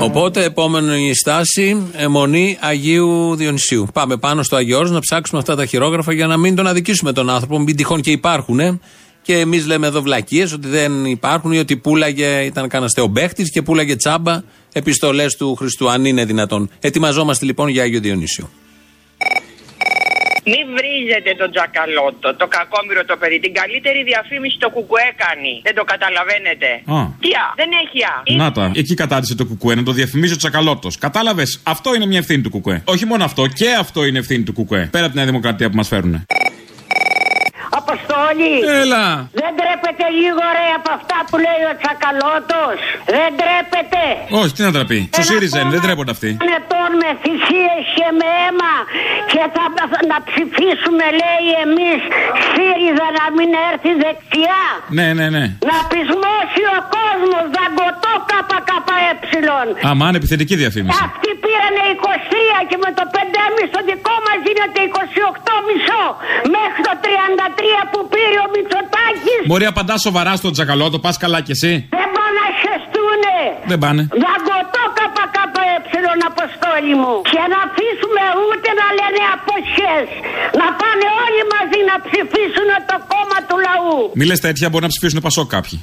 Οπότε, επόμενη στάση, ε, μονή Αγίου Διονυσίου. Πάμε πάνω στο Αγίο Όρος να ψάξουμε αυτά τα χειρόγραφα για να μην τον αδικήσουμε τον άνθρωπο, μην τυχόν και υπάρχουν. ε. Και εμείς λέμε εδώ βλακίες ότι δεν υπάρχουν ή ότι πούλαγε, ήταν κανένα θεομπέχτη και πούλαγε τσάμπα επιστολές του Χριστού, αν είναι δυνατόν. Ετοιμαζόμαστε λοιπόν για Άγιο Διονύσιο. Μην βρίζετε τον Τζακαλώτο, το κακόμοιρο το παιδί. Την καλύτερη διαφήμιση το κουκουέ κάνει. Δεν το καταλαβαίνετε. Α. Τι α, δεν έχει α. Να τα. Εκεί κατάρτισε το κουκουέ, να το διαφημίζει ο Τσακαλώτος. Κατάλαβες, αυτό είναι μια ευθύνη του κουκουέ. Όχι μόνο αυτό, και αυτό είναι ευθύνη του κουκουέ. Πέρα από την Νέα Δημοκρατία που μας φέρουν. Αποστόλη! Έλα! Δεν τρέπεται λίγο ρε από αυτά που λέει ο Τσακαλώτος. Δεν τρέπεται. Όχι, τι να τραπεί. Στο ΣΥΡΙΖΑ είναι, δεν τρέπονται αυτοί. ετών με θυσίες και με αίμα και θα να ψηφίσουμε λέει εμείς ΣΥΡΙΖΑ να μην έρθει δεξιά. Ναι, ναι, ναι. Να πεισμώσει ο κόσμος δαγκωτό ΚΚΕ. Αμάν, επιθετική διαφήμιση. Αυτοί πήρανε 23 και με το 5,5 το δικό μας γίνεται 28 μισό. Μέχρι το 33 που πήρε ο Μητσοτάκης Μπορεί απαντάς σοβαρά στον Τσακαλώτο, πας καλά κι εσύ. δεν πάνε να χεστούνε. Δεν πάνε. Δαγκωτό ΚΚΕ αποστόλη μου. Και να αφήσουμε ούτε να λένε αποχές. Να πάνε όλοι μαζί να ψηφίσουν το κόμμα του λαού. Μη λες τέτοια, μπορεί να ψηφίσουν Πασό κάποιοι.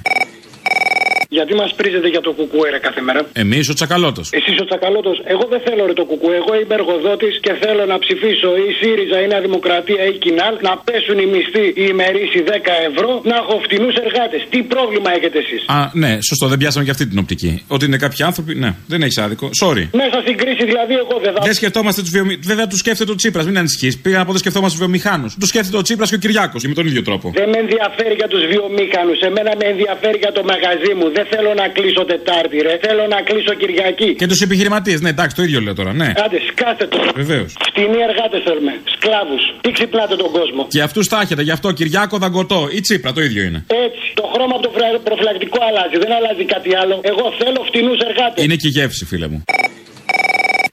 Γιατί μας πρίζετε για το κουκουέ ρε κάθε μέρα. Εμείς ο Τσακαλώτος. Εσείς ο Τσακαλώτος, εγώ δεν θέλω ρε το κουκουέ. Εγώ είμαι εργοδότης και θέλω να ψηφίσω ή ΣΥΡΙΖΑ ή Νέα Δημοκρατία ή Κινάλ να πέσουν οι μισθοί οι ημερήσιοι 10 ευρώ να έχω φτηνούς εργάτες. Τι πρόβλημα έχετε εσείς; Α, ναι, σωστό, δεν πιάσαμε και αυτή την οπτική. Ότι είναι κάποιοι άνθρωποι, ναι, δεν έχεις άδικο. Sorry. Μέσα στην κρίση δηλαδή εγώ δεν θα. Δεν σκεφτόμαστε τους βιομηχάνου. Βέβαια τους σκέφτεται ο Τσίπρας, μην ανησυχείς. Πήγα να πω δεν σκεφτόμαστε τους βιομηχάνους. Τους σκέφτεται ο Τσίπρας και ο Κυριάκος και με τον ίδιο τρόπο. Δεν με ενδιαφέρει για τους βιομήχανους. Εμένα με ενδιαφέρει για το μαγαζί μου. Δεν θέλω να κλείσω Τετάρτη, ρε. Θέλω να κλείσω Κυριακή. Και τους επιχειρηματίες, ναι, εντάξει, το ίδιο λέω τώρα, ναι. Άντε, σκάστε το. Βεβαίως. Φτηνοί εργάτες θέλουμε. Σκλάβους. Τι ξυπνάτε τον κόσμο. Και αυτούς τα έχετε, γι' αυτό Κυριάκο Δαγκωτό ή Τσίπρα, το ίδιο είναι. Έτσι. Το χρώμα από το φρα- προφυλακτικό αλλάζει. Δεν αλλάζει κάτι άλλο. Εγώ θέλω φτηνούς εργάτες. Είναι και η γεύση, φίλε μου.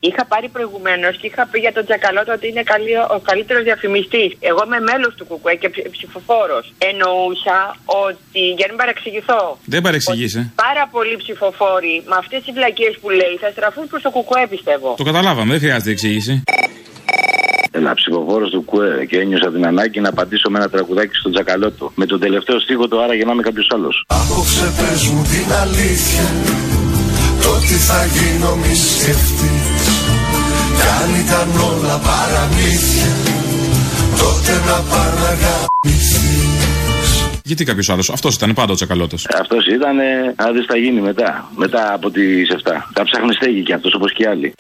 Είχα πάρει προηγουμένως και είχα πει για τον Τζακαλώτο ότι είναι καλή, ο καλύτερος διαφημιστής. Εγώ είμαι μέλος του Κουκουέ και ψηφοφόρος. Εννοούσα ότι, για να μην παρεξηγηθώ, Δεν παρεξηγείσαι. πάρα πολλοί ψηφοφόροι με αυτές τις βλακίες που λέει θα στραφούν προς το Κουκουέ, πιστεύω. Το καταλάβαμε, δεν χρειάζεται εξήγηση. Ένα ψηφοφόρος του ΚΟΕ και ένιωσα την ανάγκη να απαντήσω με ένα τραγουδάκι στον Τζακαλώτο. Με τον τελευταίο στίχο του Άρα γεννάμε κάποιος άλλος. Απόψε πες μου την αλήθεια Το τι θα γίνω μη σκεφτείς Κι αν ήταν όλα παραμύθια Τότε να παραγαμηθείς Γιατί κάποιος άλλος, αυτός ήταν πάντα ο Τσακαλώτος. Αυτός ήταν, ε, να δει τι θα γίνει μετά. Μετά από τις 7. Θα ψάχνει στέγη κι αυτός όπως και οι άλλοι.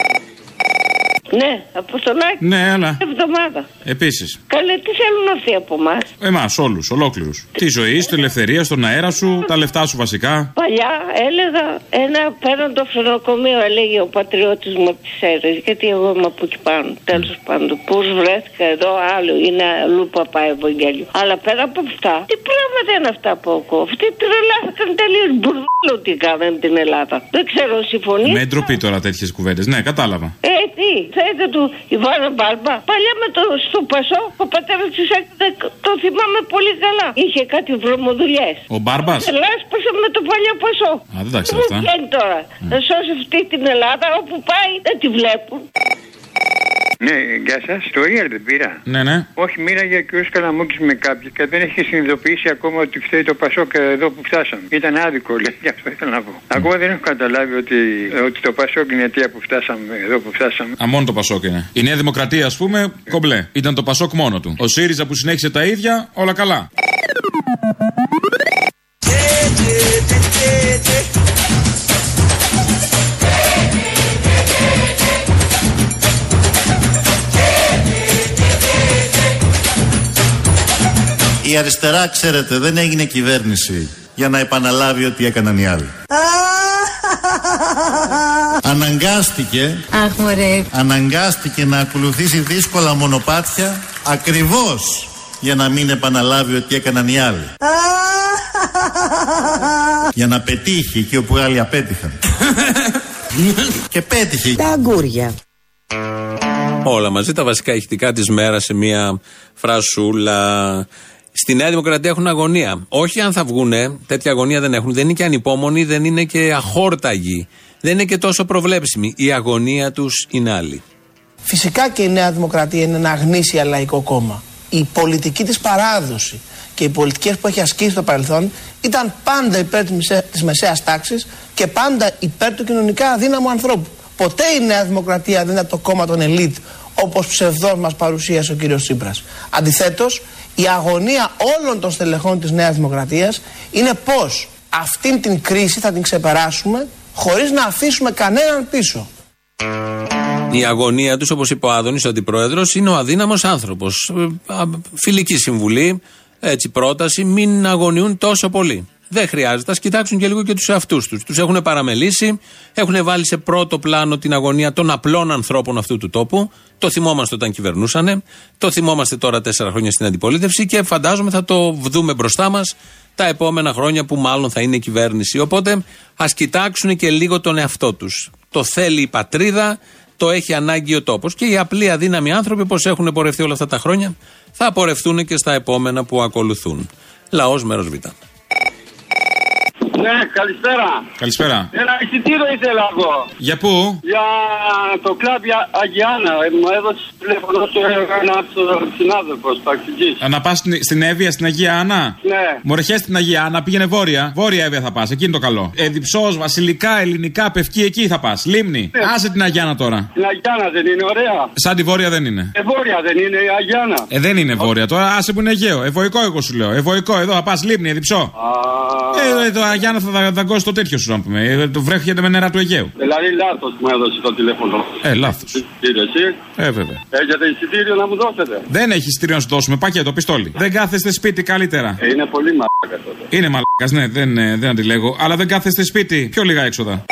Ναι, αποστολάκι. Ναι, αλλά. Εβδομάδα. Επίσης. Καλέ, τι θέλουν αυτοί από εμάς; Εμάς, όλους, ολόκληρους. Τη ζωή, την ελευθερία, στον αέρα σου, τα λεφτά σου βασικά. Παλιά έλεγα ένα πέραν το φρονοκομείο, έλεγε ο πατριώτης μου από τι αίρε. Γιατί εγώ είμαι από εκεί πάνω. Τέλος πάντων, πώς βρέθηκα εδώ, άλλο είναι αλλού παπά Ευαγγέλιος. Αλλά πέρα από αυτά, τι πράγματα είναι αυτά που ακούω; Αυτοί τρελάθηκαν τελείως μπουρδέλο τι κάνανε την Ελλάδα. Δεν ξέρω, συμφωνείς; Με ντροπή τώρα τέτοιες κουβέντες. Ναι, κατάλαβα. Ε, τι, θέλετε του Ιβάνα Μπάρμπα. Παλιά με το στο Πασό, ο πατέρας της έκανε, το θυμάμαι πολύ καλά. Είχε κάτι βρωμοδουλειές. Ο Μπάρμπας; Λάσπασε με το παλιό Πασό. Α, δεν τα Πού ξέρω αυτά. βγαίνει τώρα; Να σώσει αυτή την Ελλάδα όπου πάει δεν τη βλέπουν. Ναι, γεια σας. Το Real δεν πήρα. Ναι, ναι. Όχι, μίλαγε και ο Καλαμούκης με κάποιον και δεν έχει συνειδητοποιήσει ακόμα ότι φταίει το Πασόκ εδώ που φτάσαμε. Ήταν άδικο, λέει, γι' αυτό ήθελα να πω. Ακόμα δεν έχω καταλάβει ότι, ότι το Πασόκ είναι αιτία που φτάσαμε εδώ που φτάσαμε. Α, μόνο το Πασόκ είναι. Η Νέα Δημοκρατία, ας πούμε, κομπλέ. Ήταν το Πασόκ μόνο του. Ο ΣΥΡΙΖΑ που συνέχισε τα ίδια, όλα καλά. Η αριστερά, ξέρετε, δεν έγινε κυβέρνηση για να επαναλάβει ό,τι έκαναν οι άλλοι. Αναγκάστηκε, Αχ, μωρέ. αναγκάστηκε να ακολουθήσει δύσκολα μονοπάτια ακριβώς για να μην επαναλάβει ό,τι έκαναν οι άλλοι. για να πετύχει εκεί όπου οι άλλοι απέτυχαν. Και πέτυχε. Τα αγκούρια. Όλα μαζί τα βασικά ηχητικά της μέρας σε μία φρασούλα. Στη Νέα Δημοκρατία έχουν αγωνία. Όχι αν θα βγουνε, τέτοια αγωνία δεν έχουν. Δεν είναι και ανυπόμονοι, δεν είναι και αχόρταγοι. Δεν είναι και τόσο προβλέψιμοι. Η αγωνία τους είναι άλλη. Φυσικά και η Νέα Δημοκρατία είναι ένα γνήσια λαϊκό κόμμα. Η πολιτική της παράδοση και οι πολιτικές που έχει ασκήσει στο παρελθόν ήταν πάντα υπέρ της μεσαίας- της μεσαίας τάξης και πάντα υπέρ του κοινωνικά αδύναμου ανθρώπου. Ποτέ η Νέα Δημοκρατία δεν ήταν το κόμμα των ελίτ όπως ψευδός μας παρουσίασε ο κύριος Τσίπρας. Αντιθέτως, η αγωνία όλων των στελεχών της Νέας Δημοκρατίας είναι πώς αυτήν την κρίση θα την ξεπεράσουμε χωρίς να αφήσουμε κανέναν πίσω. Η αγωνία τους, όπως είπε ο Άδωνης, ο αντιπρόεδρος, είναι ο αδύναμος άνθρωπος. Φιλική συμβουλή, έτσι πρόταση, μην αγωνιούν τόσο πολύ. Δεν χρειάζεται. Α κοιτάξουν και λίγο και τους εαυτούς τους. Τους έχουν παραμελήσει, έχουν βάλει σε πρώτο πλάνο την αγωνία των απλών ανθρώπων αυτού του τόπου. Το θυμόμαστε όταν κυβερνούσανε. Το θυμόμαστε τώρα τέσσερα χρόνια στην αντιπολίτευση και φαντάζομαι θα το δούμε μπροστά μας τα επόμενα χρόνια που μάλλον θα είναι κυβέρνηση. Οπότε ας κοιτάξουν και λίγο τον εαυτό τους. Το θέλει η πατρίδα, το έχει ανάγκη ο τόπος. Και οι απλοί αδύναμοι άνθρωποι, όπω έχουν πορευτεί όλα αυτά τα χρόνια, θα πορευτούν και στα επόμενα που ακολουθούν. Λαός μέρος Β. Ναι, καλησπέρα. Καλησπέρα. Ένα εισιτήριο ήθελα εγώ. Για πού; Για το κλαμπ για Αγιάννα. Ε, Μου έδωσε τηλέφωνο του ένα συνάδελφο, ταξιτζής. Να πας στην, στην Εύβοια, στην Αγία Άννα; Ναι. Μορεχέ στην Αγία Άννα, πήγαινε βόρεια. Βόρεια Εύβοια θα πας, εκεί είναι το καλό. Εδιψό, βασιλικά, ελληνικά, πευκή, εκεί θα πας. Λίμνη. Ναι. Άσε την Αγία Άννα τώρα. Την Αγιάννα δεν είναι ωραία. Σαν τη βόρεια δεν είναι. Ε, βόρεια δεν είναι η Αγιάννα. Ε, δεν είναι βόρεια τώρα, άσε που είναι Αιγαίο. Ευωικό εγώ σου λέω. Ευωικό εδώ, θα πας λίμνη, Εδιψό. Ε, ε, το Αγιάννα θα δα- δαγκώσει το τέτοιο σου να πούμε. Ε, το βρέχεται με νερά του Αιγαίου. Δηλαδή λάθος μου έδωσε το τηλέφωνο. Ε, λάθος. Κύριε, εσύ; Ε, βέβαια. έχετε εισιτήριο να μου δώσετε; Δεν έχει εισιτήριο να σου δώσουμε. Πακέτο, πιστόλι. Δεν κάθεστε σπίτι καλύτερα. Ε, είναι πολύ μαλάκα τότε. Είναι μαλάκας, ναι, δεν, ε, δεν αντιλέγω. Αλλά δεν κάθεστε σπίτι. Πιο λίγα έξοδα.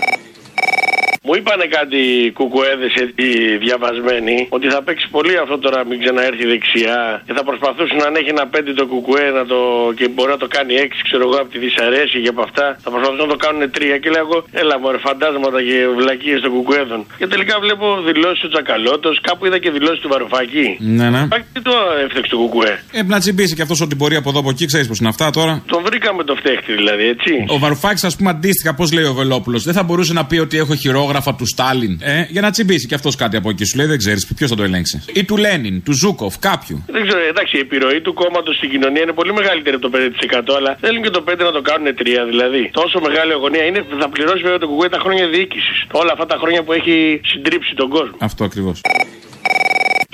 Μου είπανε κάτι κουκουέδες οι διαβασμένοι ότι θα παίξει πολύ αυτό τώρα μην ξαναέρθει δεξιά και θα προσπαθούσαν να έχει ένα πέντε το κουκουέ να το, και μπορεί να το κάνει έξι, ξέρω εγώ, από τη δυσαρέσκεια και από αυτά. Θα προσπαθούσαν να το κάνουν τρία και λέω εγώ, έλα μωρέ, φαντάσματα και βλακίες των κουκουέδων. Και τελικά βλέπω δηλώσεις του Τσακαλώτος, κάπου είδα και δηλώσεις του Βαρουφάκη. Ναι, ναι. Τι το έφτιαξε το κουκουέ. Ε, να τσιμπήσει και αυτός ό,τι μπορεί από εδώ από εκεί, ξέρεις πώς είναι αυτά τώρα. Τον βρήκαμε το φταίχτη δηλαδή, έτσι. Ο Βαρουφάκης, ας πούμε, αντίστοιχα, πώς λέει ο Βελόπουλος, δεν θα μπορούσε να πει ότι έχω χειρόγραφα του Στάλιν. Ε, για να τσιμπήσει και αυτός κάτι από εκεί. Σου λέει δεν ξέρεις ποιος θα το ελέγξει. Ή του Λένιν, του Ζούκοφ, κάποιου. Δεν ξέρω, εντάξει, η επιρροή του κόμματος στην κοινωνία είναι πολύ μεγαλύτερη από το 5%, αλλά θέλουν και το 5% να το κάνουν 3% δηλαδή. Τόσο μεγάλη αγωνία είναι, θα πληρώσει βέβαια το κουκουέ τα χρόνια διοίκησης. Όλα αυτά τα χρόνια που έχει συντρίψει τον κόσμο. Αυτό ακριβώς.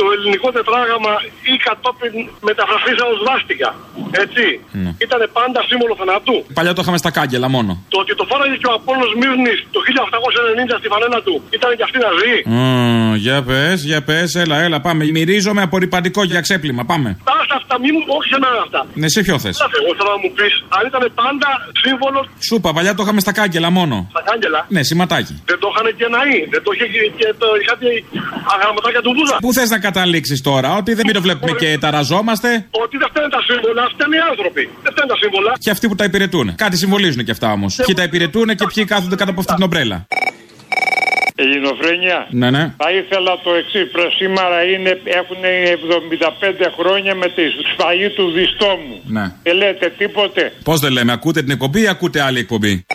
Το ελληνικό τετράγραμμα ή κατόπιν μεταφραστήσα ως βάστηκα. Έτσι. Ναι. Ήταν πάντα σύμβολο θανάτου. Παλιά το είχαμε στα κάγκελα μόνο. Το ότι το φόραγε και ο Απόλλωνος Μύρνης το 1890 στη φανέλα του ήταν και αυτή να ζει. Μμμ, για πες, για πες, έλα, έλα, πάμε. Μυρίζομαι απορριπαντικό για ξέπλυμα, πάμε. Άστα αυτά, μη μου, όχι σε μένα αυτά. Ναι, σε ποιο θες. Κάτσε, Εγώ θέλω να μου πεις αν ήταν πάντα σύμβολο Σούπα, παλιά το είχαμε στα κάγκελα μόνο. στα κάγκελα; Ναι, σηματάκι. Δεν το είχαν και ναοί. Δεν το είχε και- και το κάτι αγραμματάκια του Βούδα. Πού θες να καταλήξεις τώρα, ότι δεν μην το βλέπουμε και ταραζόμαστε. Ότι δεν φταίνουν τα σύμβολα, φταίνουν οι άνθρωποι. Δεν φταίνουν τα σύμβολα. Και αυτοί που τα υπηρετούν. Κάτι συμβολίζουν και αυτά όμως. Ποιοι τα υπηρετούν και ποιοι κάθονται κάτω από αυτή την ομπρέλα. Ελληνοφρένια. Ναι, ναι. Θα ήθελα το εξής. Σήμερα είναι, έχουν 75 χρόνια με τη σφαγή του διστόμου. ναι. Δεν λέτε τίποτε. Πώς δεν λέμε, ακούτε την εκπομπή ή ακούτε άλλη εκπομπή;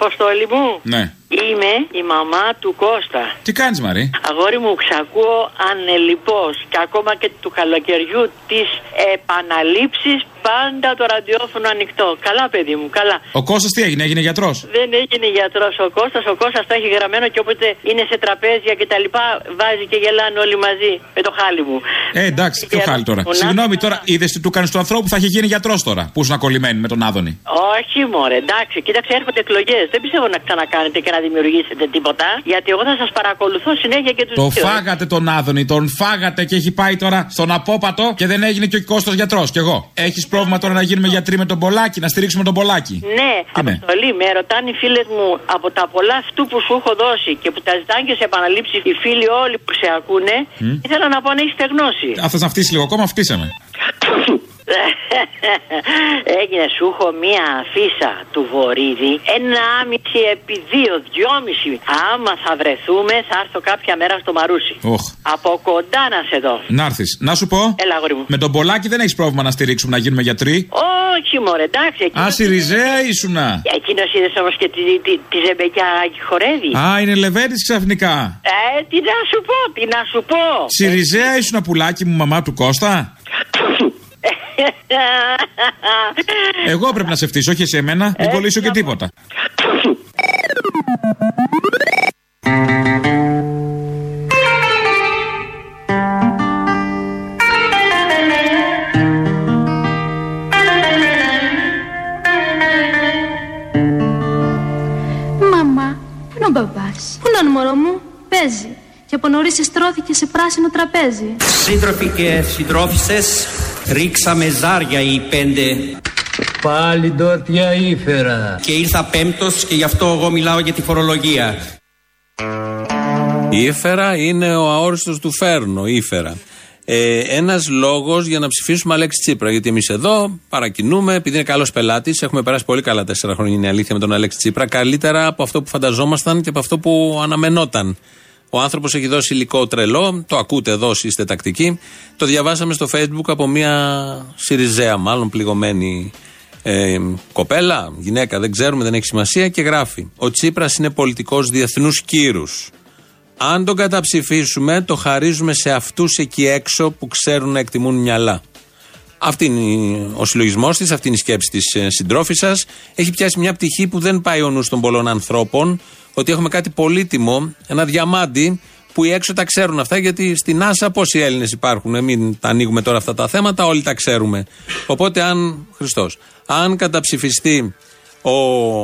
Αποστόλη μου, Ναι. είμαι η μαμά του Κώστα. Τι κάνεις, Μαρή; Αγόρι μου, ξακούω ανελιπώς και ακόμα και του καλοκαιριού τις επαναλήψεις πάντα το ραδιόφωνο ανοιχτό. Καλά, παιδί μου, καλά. Ο Κώστας τι έγινε, έγινε γιατρός; Δεν έγινε γιατρός ο Κώστας. Ο Κώστας το έχει γραμμένο και όποτε είναι σε τραπέζια και τα λοιπά βάζει και γελάνε όλοι μαζί με το χάλι μου. Ε, εντάξει, ποιο χάλι τώρα. Ο Συγγνώμη τώρα, είδες τι του κάνεις του ανθρώπου, θα έχει γίνει γιατρός τώρα. Που ήσουν κολλημένοι με τον Άδωνη; Όχι, μωρέ, εντάξει, κοίταξε, έρχονται εκλογές. Δεν πιστεύω να ξανακάνετε και να δημιουργήσετε τίποτα. Γιατί εγώ θα σας παρακολουθώ συνέχεια και τους Το δύο. φάγατε τον Άδωνη, τον φάγατε και έχει πάει τώρα στον απόπατο και δεν έγινε και ο Κώστας γιατρός. Κι εγώ. Έχεις πρόβλημα τώρα να γίνουμε γιατροί με τον Πολάκη, να στηρίξουμε τον Πολάκη; Ναι, Τι ναι; αποστολή, με ρωτάνε οι φίλες μου από τα πολλά αυτού που σου έχω δώσει και που τα ζητάνε και σε επαναλήψει οι φίλοι όλοι που σε ακούνε. Μμ. Ήθελα να πω αν έχεις στεγνώσει. Αν θες να φτύσει λίγο ακόμα, φτύσε με. Έγινε σου έχω μία αφίσα του Βορύδη Ένα άμιση επί δύο, δυόμιση Άμα θα βρεθούμε θα έρθω κάποια μέρα στο Μαρούσι Οχ. Από κοντά να σε δω Να έρθεις. Να σου πω. Έλα αγόρι μου Με τον Πολάκη δεν έχεις πρόβλημα να στηρίξουμε να γίνουμε γιατροί. Όχι μωρέ εντάξει Α, εκείνος- Σιριζέα ήσουνα. Εκείνος είδες όμως και τη, τη, τη ζεμπεκιά χορεύει Α, είναι Λεβέντης ξαφνικά. Ε, τι να σου πω, τι να σου πω Σιριζέα ήσουνα πουλάκι μου, μαμά του Κώστα. Εγώ πρέπει να σε φτύσω, όχι σε μένα. Μην κολλήσω και τίποτα. Μαμά, πού είναι ο μπαμπάς; Πού είναι ο μωρό μου, παίζει. Και από νωρίς εστρώθηκε σε πράσινο τραπέζι. Σύντροφοι και συντρόφισσες, ρίξαμε ζάρια οι πέντε Πάλι ντότια ήφερα. και ήρθα πέμπτος και γι' αυτό εγώ μιλάω για τη φορολογία. Ήφερα είναι ο αόριστος του Φέρνο, ήφερα. Ε, Ένας λόγος για να ψηφίσουμε Αλέξη Τσίπρα. Γιατί εμείς εδώ παρακινούμε, επειδή είναι καλός πελάτης, έχουμε περάσει πολύ καλά τέσσερα χρόνια, είναι η αλήθεια, με τον Αλέξη Τσίπρα. Καλύτερα από αυτό που φανταζόμασταν και από αυτό που αναμενόταν. Ο άνθρωπος έχει δώσει υλικό τρελό, το ακούτε εδώ, όσοι είστε τακτικοί. Το διαβάσαμε στο Facebook από μια Σιριζέα, μάλλον πληγωμένη ε, κοπέλα, γυναίκα, δεν ξέρουμε, δεν έχει σημασία και γράφει. Ο Τσίπρας είναι πολιτικός διεθνούς κύρους. Αν τον καταψηφίσουμε, το χαρίζουμε σε αυτούς εκεί έξω που ξέρουν να εκτιμούν μυαλά. Αυτή είναι η- ο συλλογισμός της, αυτή είναι η σκέψη της ε, συντρόφισσας. Έχει πιάσει μια πτυχή που δεν πάει ο νους των πολλών ανθρώπων, ότι έχουμε κάτι πολύτιμο, ένα διαμάντι, που οι έξω τα ξέρουν αυτά, γιατί στην Άσα πόσοι Έλληνες υπάρχουν. Ε, μην τα ανοίγουμε τώρα αυτά τα θέματα, όλοι τα ξέρουμε. Οπότε, αν. Χριστός. Αν καταψηφιστεί ο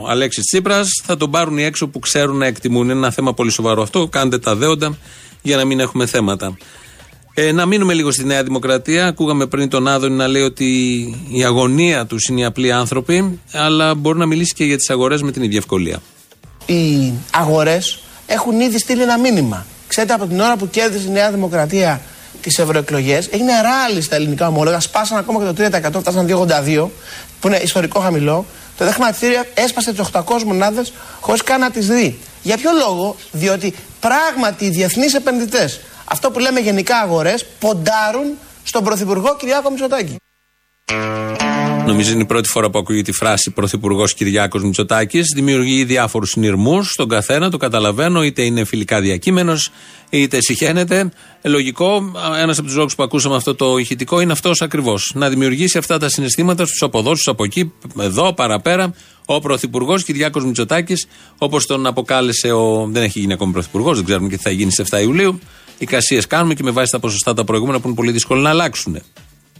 Αλέξης Τσίπρας, θα τον πάρουν οι έξω που ξέρουν να εκτιμούν. Είναι ένα θέμα πολύ σοβαρό αυτό. Κάντε τα δέοντα για να μην έχουμε θέματα. Ε, να μείνουμε λίγο στη Νέα Δημοκρατία. Ακούγαμε πριν τον Άδωνη να λέει ότι η αγωνία τους είναι οι απλοί άνθρωποι, αλλά μπορεί να μιλήσει και για τις αγορές με την ίδια ευκολία. οι αγορές έχουν ήδη στείλει ένα μήνυμα. Ξέρετε, από την ώρα που κέρδισε η Νέα Δημοκρατία τις ευρωεκλογές, έγινε ράλι στα ελληνικά ομόλογα, σπάσαν ακόμα και το 3%, φτάσαν 2,82, που είναι ιστορικό χαμηλό. Το δε χρηματιστήριο έσπασε τι 800 μονάδες χωρίς καν να τις δει. Για ποιο λόγο, διότι πράγματι οι διεθνείς επενδυτές, αυτό που λέμε γενικά αγορές, ποντάρουν στον Πρωθυπουργό Κυριάκο Μητσοτάκη. Νομίζω είναι η πρώτη φορά που ακούγεται η φράση Πρωθυπουργός Κυριάκος Μητσοτάκης. Δημιουργεί διάφορους συνειρμούς στον καθένα, το καταλαβαίνω, είτε είναι φιλικά διακείμενος, είτε συχαίνεται. Ε, Λογικό, ένας από τους λόγους που ακούσαμε αυτό το ηχητικό είναι αυτός ακριβώς. Να δημιουργήσει αυτά τα συναισθήματα στους αποδόσου από εκεί, εδώ, παραπέρα, ο Πρωθυπουργός Κυριάκος Μητσοτάκης, όπως τον αποκάλεσε ο. Δεν έχει γίνει ακόμη Πρωθυπουργός, δεν ξέρουμε και τι θα γίνει στις 7 Ιουλίου. Εικασίες κάνουμε και με βάση τα ποσοστά τα προηγούμενα που είναι πολύ δύσκολο να αλλάξουν.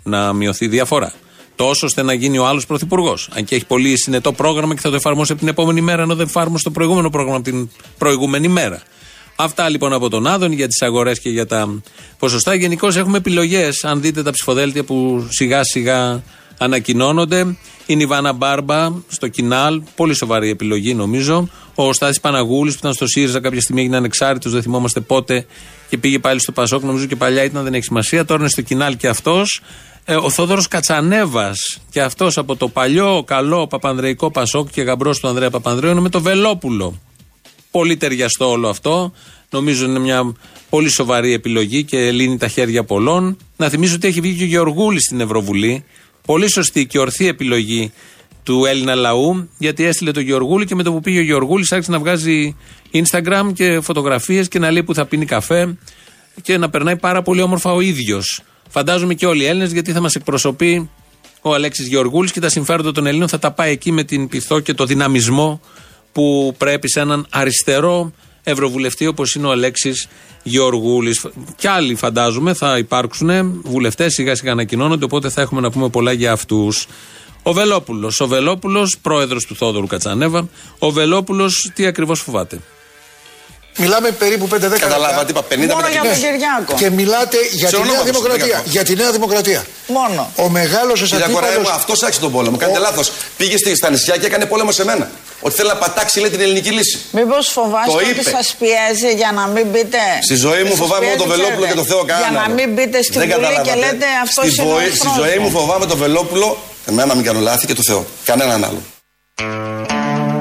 Να μειωθεί η διαφορά. Τόσο ώστε να γίνει ο άλλος πρωθυπουργός. Αν και έχει πολύ συνετό πρόγραμμα και θα το εφαρμόσει από την επόμενη μέρα, ενώ δεν εφάρμοσε το προηγούμενο πρόγραμμα από την προηγούμενη μέρα. Αυτά λοιπόν από τον Άδων για τις αγορές και για τα ποσοστά. Γενικώς έχουμε επιλογές. Αν δείτε τα ψηφοδέλτια που σιγά σιγά ανακοινώνονται. Είναι η Βάνα Μπάρμπα στο Κινάλ. Πολύ σοβαρή επιλογή νομίζω. Ο Στάθη Παναγούλης που ήταν στο ΣΥΡΙΖΑ κάποια στιγμή έγινε ανεξάρτητος, δεν θυμόμαστε πότε και πήγε πάλι στο Πασόκ. Νομίζω και παλιά ήταν, δεν έχει σημασία. Τώρα είναι στο Κινάλ και αυτός. Ε, ο Θόδωρος Κατσανέβας και αυτός από το παλιό καλό παπανδρεϊκό Πασόκ και γαμπρός του Ανδρέα Παπανδρέου είναι με το Βελόπουλο. Πολύ ταιριαστό όλο αυτό. Νομίζω είναι μια πολύ σοβαρή επιλογή και λύνει τα χέρια πολλών. Να θυμίσω ότι έχει βγει και ο Γεωργούλης στην Ευρωβουλή. Πολύ σωστή και ορθή επιλογή του Έλληνα λαού, γιατί έστειλε το Γεωργούλη και με το που πήγε ο Γεωργούλης άρχισε να βγάζει Instagram και φωτογραφίες και να λέει που θα πίνει καφέ και να περνάει πάρα πολύ όμορφα ο ίδιος. Φαντάζομαι και όλοι οι Έλληνες, γιατί θα μας εκπροσωπεί ο Αλέξης Γεωργούλης και τα συμφέροντα των Ελλήνων θα τα πάει εκεί με την πειθό και το δυναμισμό που πρέπει σε έναν αριστερό ευρωβουλευτή όπως είναι ο Αλέξης Γεωργούλης. Κι άλλοι φαντάζομαι θα υπάρξουν βουλευτές σιγά σιγά ανακοινώνονται, οπότε θα έχουμε να πούμε πολλά για αυτούς. Ο Βελόπουλος. Ο Βελόπουλος, πρόεδρος του Θόδωρου Κατσανέβα. Ο Βελόπουλος τι ακριβώς φοβάται; Μιλάμε περίπου 5-10 λεπτά. Καταλάβα, τι είπα, 50 Μόνο με για την- τον Κυριάκο. Και μιλάτε για Σε τη Νέα ονόματος, Δημοκρατία. Κυριάκο. Για τη Νέα Δημοκρατία. Μόνο. Ο μεγάλος σα Κύριε Κοραέ μου, αντίπαλο. αυτό άξιζε τον πόλεμο. Κάνετε λάθος. Πήγε στη- στα νησιά και έκανε πόλεμο σε μένα. Ότι θέλει να πατάξει, λέει, την ελληνική λύση. Μήπως φοβάστε Το ότι είπε. σας πιέζει για να μην μπείτε. Στη ζωή μου Σας φοβάμαι πιέζει, το Βελόπουλο και ξέρετε, το Θεό κανένα. Για να άλλο. μην μπείτε στην Δεν Βουλή και καταλάβατε. λέτε αυτός Στη είναι ο βοή- Στη ζωή μου φοβάμαι το Βελόπουλο, εμένα μην κάνω λάθη και το Θεό. Κανέναν άλλο.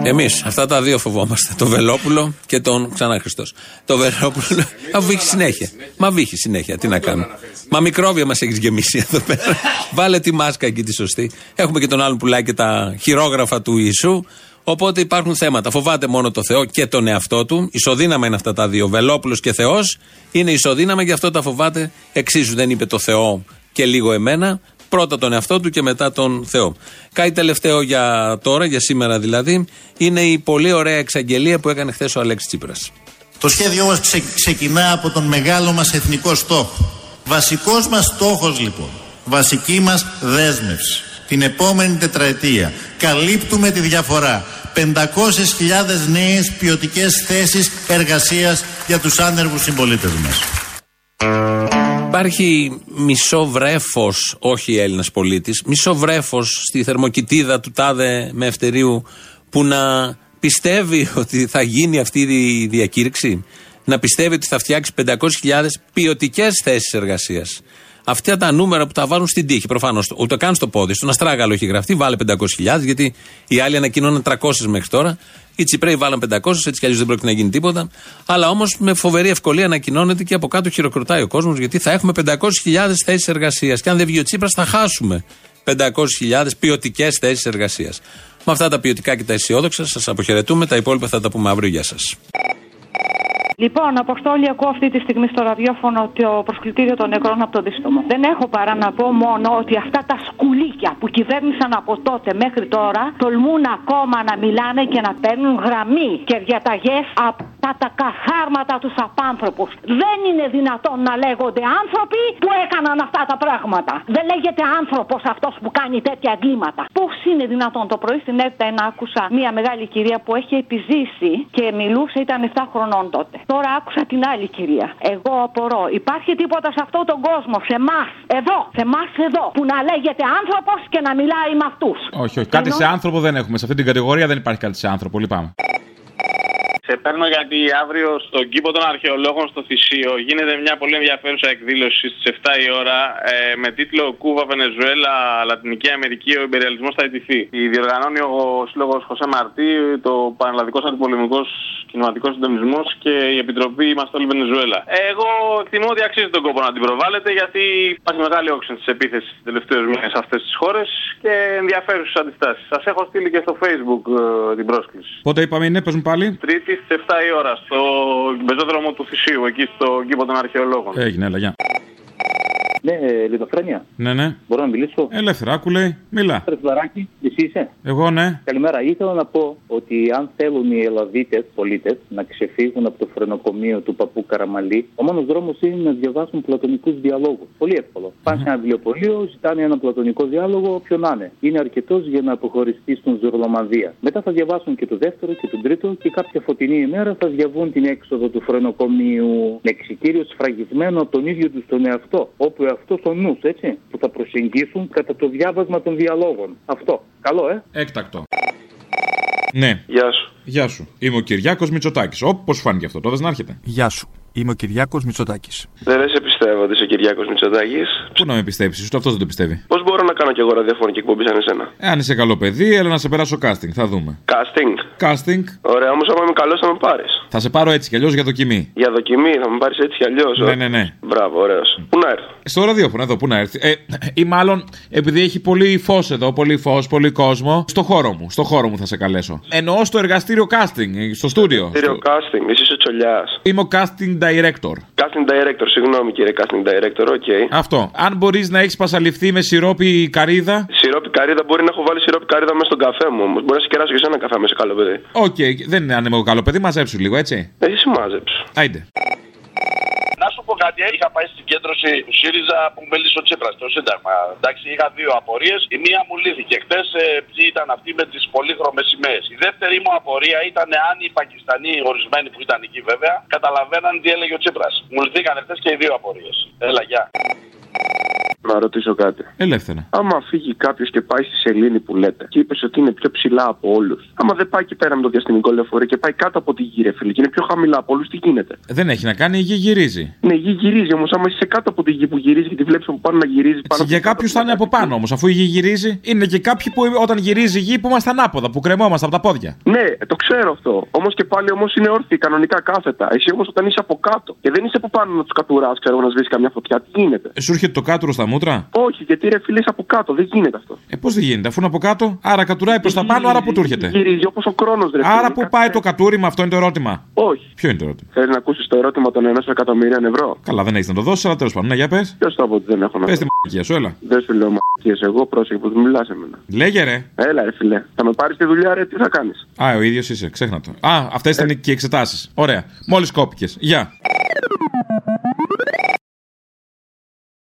Εμείς αυτά τα δύο φοβόμαστε. Το Βελόπουλο και τον ξανά Χριστός. Το Βελόπουλο. Αφού βύχει συνέχεια. Μα βύχει συνέχεια. Τι να κάνουμε. Μα μικρόβια μας έχεις γεμίσει εδώ πέρα. Βάλε τη μάσκα εκεί τη σωστή. Έχουμε και τον άλλον που πουλάει και τα χειρόγραφα του Ιησού. Οπότε υπάρχουν θέματα. Φοβάται μόνο το Θεό και τον εαυτό του. Ισοδύναμα είναι αυτά τα δύο. Βελόπουλος και Θεός είναι ισοδύναμα, γι' αυτό τα φοβάται. Εξίσου δεν είπε το Θεό και λίγο εμένα. Πρώτα τον εαυτό του και μετά τον Θεό. Κάτι τελευταίο για τώρα, για σήμερα δηλαδή, είναι η πολύ ωραία εξαγγελία που έκανε χθες ο Αλέξης Τσίπρας. Το σχέδιό μας ξε- ξεκινά από τον μεγάλο μας εθνικό στόχο. Βασικός μας στόχος λοιπόν, βασική μας δέσμευση, την επόμενη τετραετία, καλύπτουμε τη διαφορά. 500.000 νέες ποιοτικές θέσεις εργασίας για τους άνεργους συμπολίτες μας. Υπάρχει μισό βρέφος, όχι Έλληνας πολίτης, μισό βρέφος στη θερμοκοιτίδα του τάδε με ευτερίου που να πιστεύει ότι θα γίνει αυτή η διακήρυξη. Να πιστεύει ότι θα φτιάξει 500.000 ποιοτικές θέσεις εργασίας. Αυτά τα νούμερα που τα βάζουν στην τύχη, προφανώς. Ούτε καν στο πόδι. Στον Αστράγαλο έχει γραφτεί, βάλε 500.000, γιατί οι άλλοι ανακοινώναν 300 μέχρι τώρα. Οι Τσιπρέοι βάλαν 500, έτσι κι αλλιώς δεν πρόκειται να γίνει τίποτα. Αλλά όμως με φοβερή ευκολία ανακοινώνεται και από κάτω χειροκροτάει ο κόσμος, γιατί θα έχουμε 500.000 θέσεις εργασίας. Και αν δεν βγει ο Τσίπρας, θα χάσουμε 500.000 ποιοτικές θέσεις εργασίας. Με αυτά τα ποιοτικά και τα αισιόδοξα, σας αποχαιρετούμε. Τα υπόλοιπα θα τα πούμε αύριο. Γεια σας. Λοιπόν, Αποστόλη, ακούω αυτή τη στιγμή στο ραδιόφωνο το προσκλητήριο των νεκρών από το δίστομο. Δεν έχω παρά να πω μόνο ότι αυτά τα σκουλίκια που κυβέρνησαν από τότε μέχρι τώρα τολμούν ακόμα να μιλάνε και να παίρνουν γραμμή και διαταγές από τα, τα καθάρματα τους απάνθρωπους. Δεν είναι δυνατόν να λέγονται άνθρωποι που έκαναν αυτά τα πράγματα. Δεν λέγεται άνθρωπος αυτός που κάνει τέτοια εγκλήματα. Πώς είναι δυνατόν το πρωί στην ΕΡΤ να άκουσα μια μεγάλη κυρία που έχει επιζήσει και μιλούσε, ήταν 7 χρονών τότε. Τώρα άκουσα την άλλη κυρία. Εγώ απορώ. Υπάρχει τίποτα σε αυτόν τον κόσμο, σε εμάς, εδώ, σε εμάς εδώ, που να λέγεται άνθρωπος και να μιλάει με αυτούς. Όχι, όχι. Κάτι σε άνθρωπο δεν έχουμε. Σε αυτή την κατηγορία δεν υπάρχει κάτι σε άνθρωπο. Λυπάμαι. Σε παίρνω γιατί αύριο στον κήπο των αρχαιολόγων στο Θησίο γίνεται μια πολύ ενδιαφέρουσα εκδήλωση στις 7 η ώρα ε, με τίτλο Κούβα, Βενεζουέλα, Λατινική Αμερική, ο Ιμπεριαλισμό θα ιτηθεί. Η διοργανώνει ο σύλλογος Χωσέ Μαρτί, το Πανελλαδικός Αντιπολεμικός Κινηματικός Συντονισμός και η Επιτροπή Είμαστε Όλοι Βενεζουέλα. Εγώ εκτιμώ ότι αξίζει τον κόπο να την προβάλλετε γιατί υπάρχει μεγάλη όξυνση της επίθεσης του τελευταίου μήνε σε αυτές τις χώρες και ενδιαφέρουσες αντιστάσεις. Σας έχω στείλει και στο Facebook ε, την πρόσκληση. Πότε είπαμε είναι, πες μου πάλι. Τρίτη στι 7 η ώρα στο πεζόδρομο του Θησίου, εκεί στο κήπο των αρχαιολόγων. Έγινε, έλα, γεια. Ναι, Λιτοφρένια. Ναι, ναι. Μπορώ να μιλήσω; Ελεύθερα, άκου λέει. Μίλα. Φλαράκι, εσύ είσαι; Εγώ ναι. Καλημέρα. Ήθελα να πω ότι αν θέλουν οι Ελλαδίτες πολίτες να ξεφύγουν από το φρενοκομείο του παππού Καραμαλή, ο μόνος δρόμος είναι να διαβάσουν πλατωνικούς διαλόγους. Πολύ εύκολο. Πάνε σε ένα βιβλιοπωλείο, ζητάνε ένα πλατωνικό διάλογο, όποιον να είναι. Είναι αρκετός για να αποχωριστεί στον Ζωρλομανδία. Μετά θα διαβάσουν και το δεύτερο και τον τρίτο και κάποια φωτεινή ημέρα θα διαβούν την έξοδο του φρενοκομείου με εξητήριο σφραγισμένο από τον ίδιο τους τον εαυτό. Όπου αυτό ο νους, έτσι, που θα προσεγγίσουν κατά το διάβασμα των διαλόγων. Αυτό. Καλό, ε. Έκτακτο. Ναι. Γεια σου. Γεια σου. Είμαι ο Κυριάκος Μητσοτάκης. Όπως φάνηκε αυτό, τότε να έρχεται. Γεια σου. Είμαι ο Κυριάκος Μητσοτάκης. Δεν σε πιστεύω ότι είσαι ο Κυριάκος Μητσοτάκης. Πού να με πιστέψει, ούτε αυτός δεν το πιστεύει. Πώς μπορώ να κάνω κι εγώ ραδιοφωνική εκπομπή σαν εσένα; Ε, αν είσαι καλό παιδί, έλα να σε περάσω casting. Θα δούμε. Casting. Casting. Ωραία, όμως άμα είμαι καλός θα με πάρεις. Θα σε πάρω έτσι κι αλλιώς για δοκιμή. Για δοκιμή θα με πάρεις έτσι κι αλλιώς. Ναι, ναι, ναι. Μπράβο, ωραίος. Πού να έρθω. Στο ραδιόφωνο, εδώ, πού να έρθει; Ε, ή μάλλον επειδή έχει πολύ φως εδώ, πολύ φως, πολύ κόσμο, στο χώρο μου. Στο χώρο μου θα σε καλέσω. Εννοώ στο εργαστήριο casting, στο στούντιο. Κύριο casting, εσύ είσαι τσολιάς. Είμαι ο casting director. Casting director, συγγνώμη κύριε casting director, OK. Αυτό. Αν μπορείς να έχεις πασαλειφθεί με σιρόπι καρύδα. Σιρόπι καρύδα μπορεί να έχω βάλει σιρόπι καρύδα μέσα στον καφέ μου όμως. Μπορεί να σε κεράσω και σε ένα καφέ μέσα, καλό παιδί. Οκ, δεν είναι ανέμο καλό παιδί, μαζέψου λίγο, έτσι. Εσύ μάζεψε. Άιντε. Να σου πω κάτι, είχα πάει στην κέντρωση του ΣΥΡΙΖΑ που με λύσει ο Τσίπρας στο Σύνταγμα. Εντάξει, είχα δύο απορίες. Η μία μου λύθηκε χτε, ποιοι ήταν αυτοί με τις πολύχρωμες σημαίες. Η δεύτερη μου απορία ήταν αν οι Πακιστανοί, οι ορισμένοι που ήταν εκεί βέβαια, καταλαβαίναν τι έλεγε ο Τσίπρας. Μου λυθήκαν χτε και οι δύο απορίες. Έλα, γεια. Να ρωτήσω κάτι. Ελεύθερα. Άμα φύγει κάποιος και πάει στη σελήνη που λέτε και είπες ότι είναι πιο ψηλά από όλους. Άμα δεν πάει εκεί πέρα με το διαστημικό λεωφορείο και πάει κάτω από τη γη, ρε φίλε, και είναι πιο χαμηλά από όλους, τι γίνεται; Δεν έχει να κάνει, η γη γυρίζει. Ναι, η γη γυρίζει όμως. Άμα είσαι κάτω από τη γη που γυρίζει και τη βλέπεις από πάνω να γυρίζει πάνω. Για κάποιους θα είναι από πάνω όμως, αφού η γη γυρίζει. Είναι και κάποιοι που όταν γυρίζει η γη που είμαστε ανάποδα, που κρεμόμαστε από τα πόδια. Ναι, το ξέρω αυτό. Όμως και πάλι όμως είναι όρθιοι, κανονικά κάθετα. Εσύ όμως όταν είσαι από κάτω και δεν είσαι από πάνω να τους κατουράς, ξέρω να σβήσεις καμιά φωτιά, τι γίνεται; Σου έρχεται το κάτουρο στα μούτρα; Όχι, γιατί ρε φίλε είσαι από κάτω, δεν γίνεται αυτό. Ε, πώς δεν γίνεται, αφού είναι από κάτω, άρα κατουράει προς τα πάνω, άρα που του έρχεται; Γυρίζει όπως ο χρόνο ρε Άρα φίλε, που κάτι πάει το κατούριμα, αυτό είναι το ερώτημα; Όχι. Ποιο είναι το ερώτημα; Θέλεις να ακούσεις το ερώτημα των 1 εκατομμυρίων ευρώ; Καλά, δεν έχεις να το δώσεις, αλλά τέλος πάντων. Ναι, για πες. Ποιος το από ότι δεν έχω να Πες τη μαγεία σου, έλα. Δεν σου λέω μαλακίες, εγώ πρόσεχε που μιλάς σε μένα. Λέγε ρε. Έλα, ρε φιλέ. Θα με πάρεις τη δουλειά, ρε, τι θα κάνεις; Α, ο ίδιος είσαι, ξέχνα το. Α, αυτές ήταν και οι εξετάσεις. Ωραία. Μόλις κόπηκες. Γεια.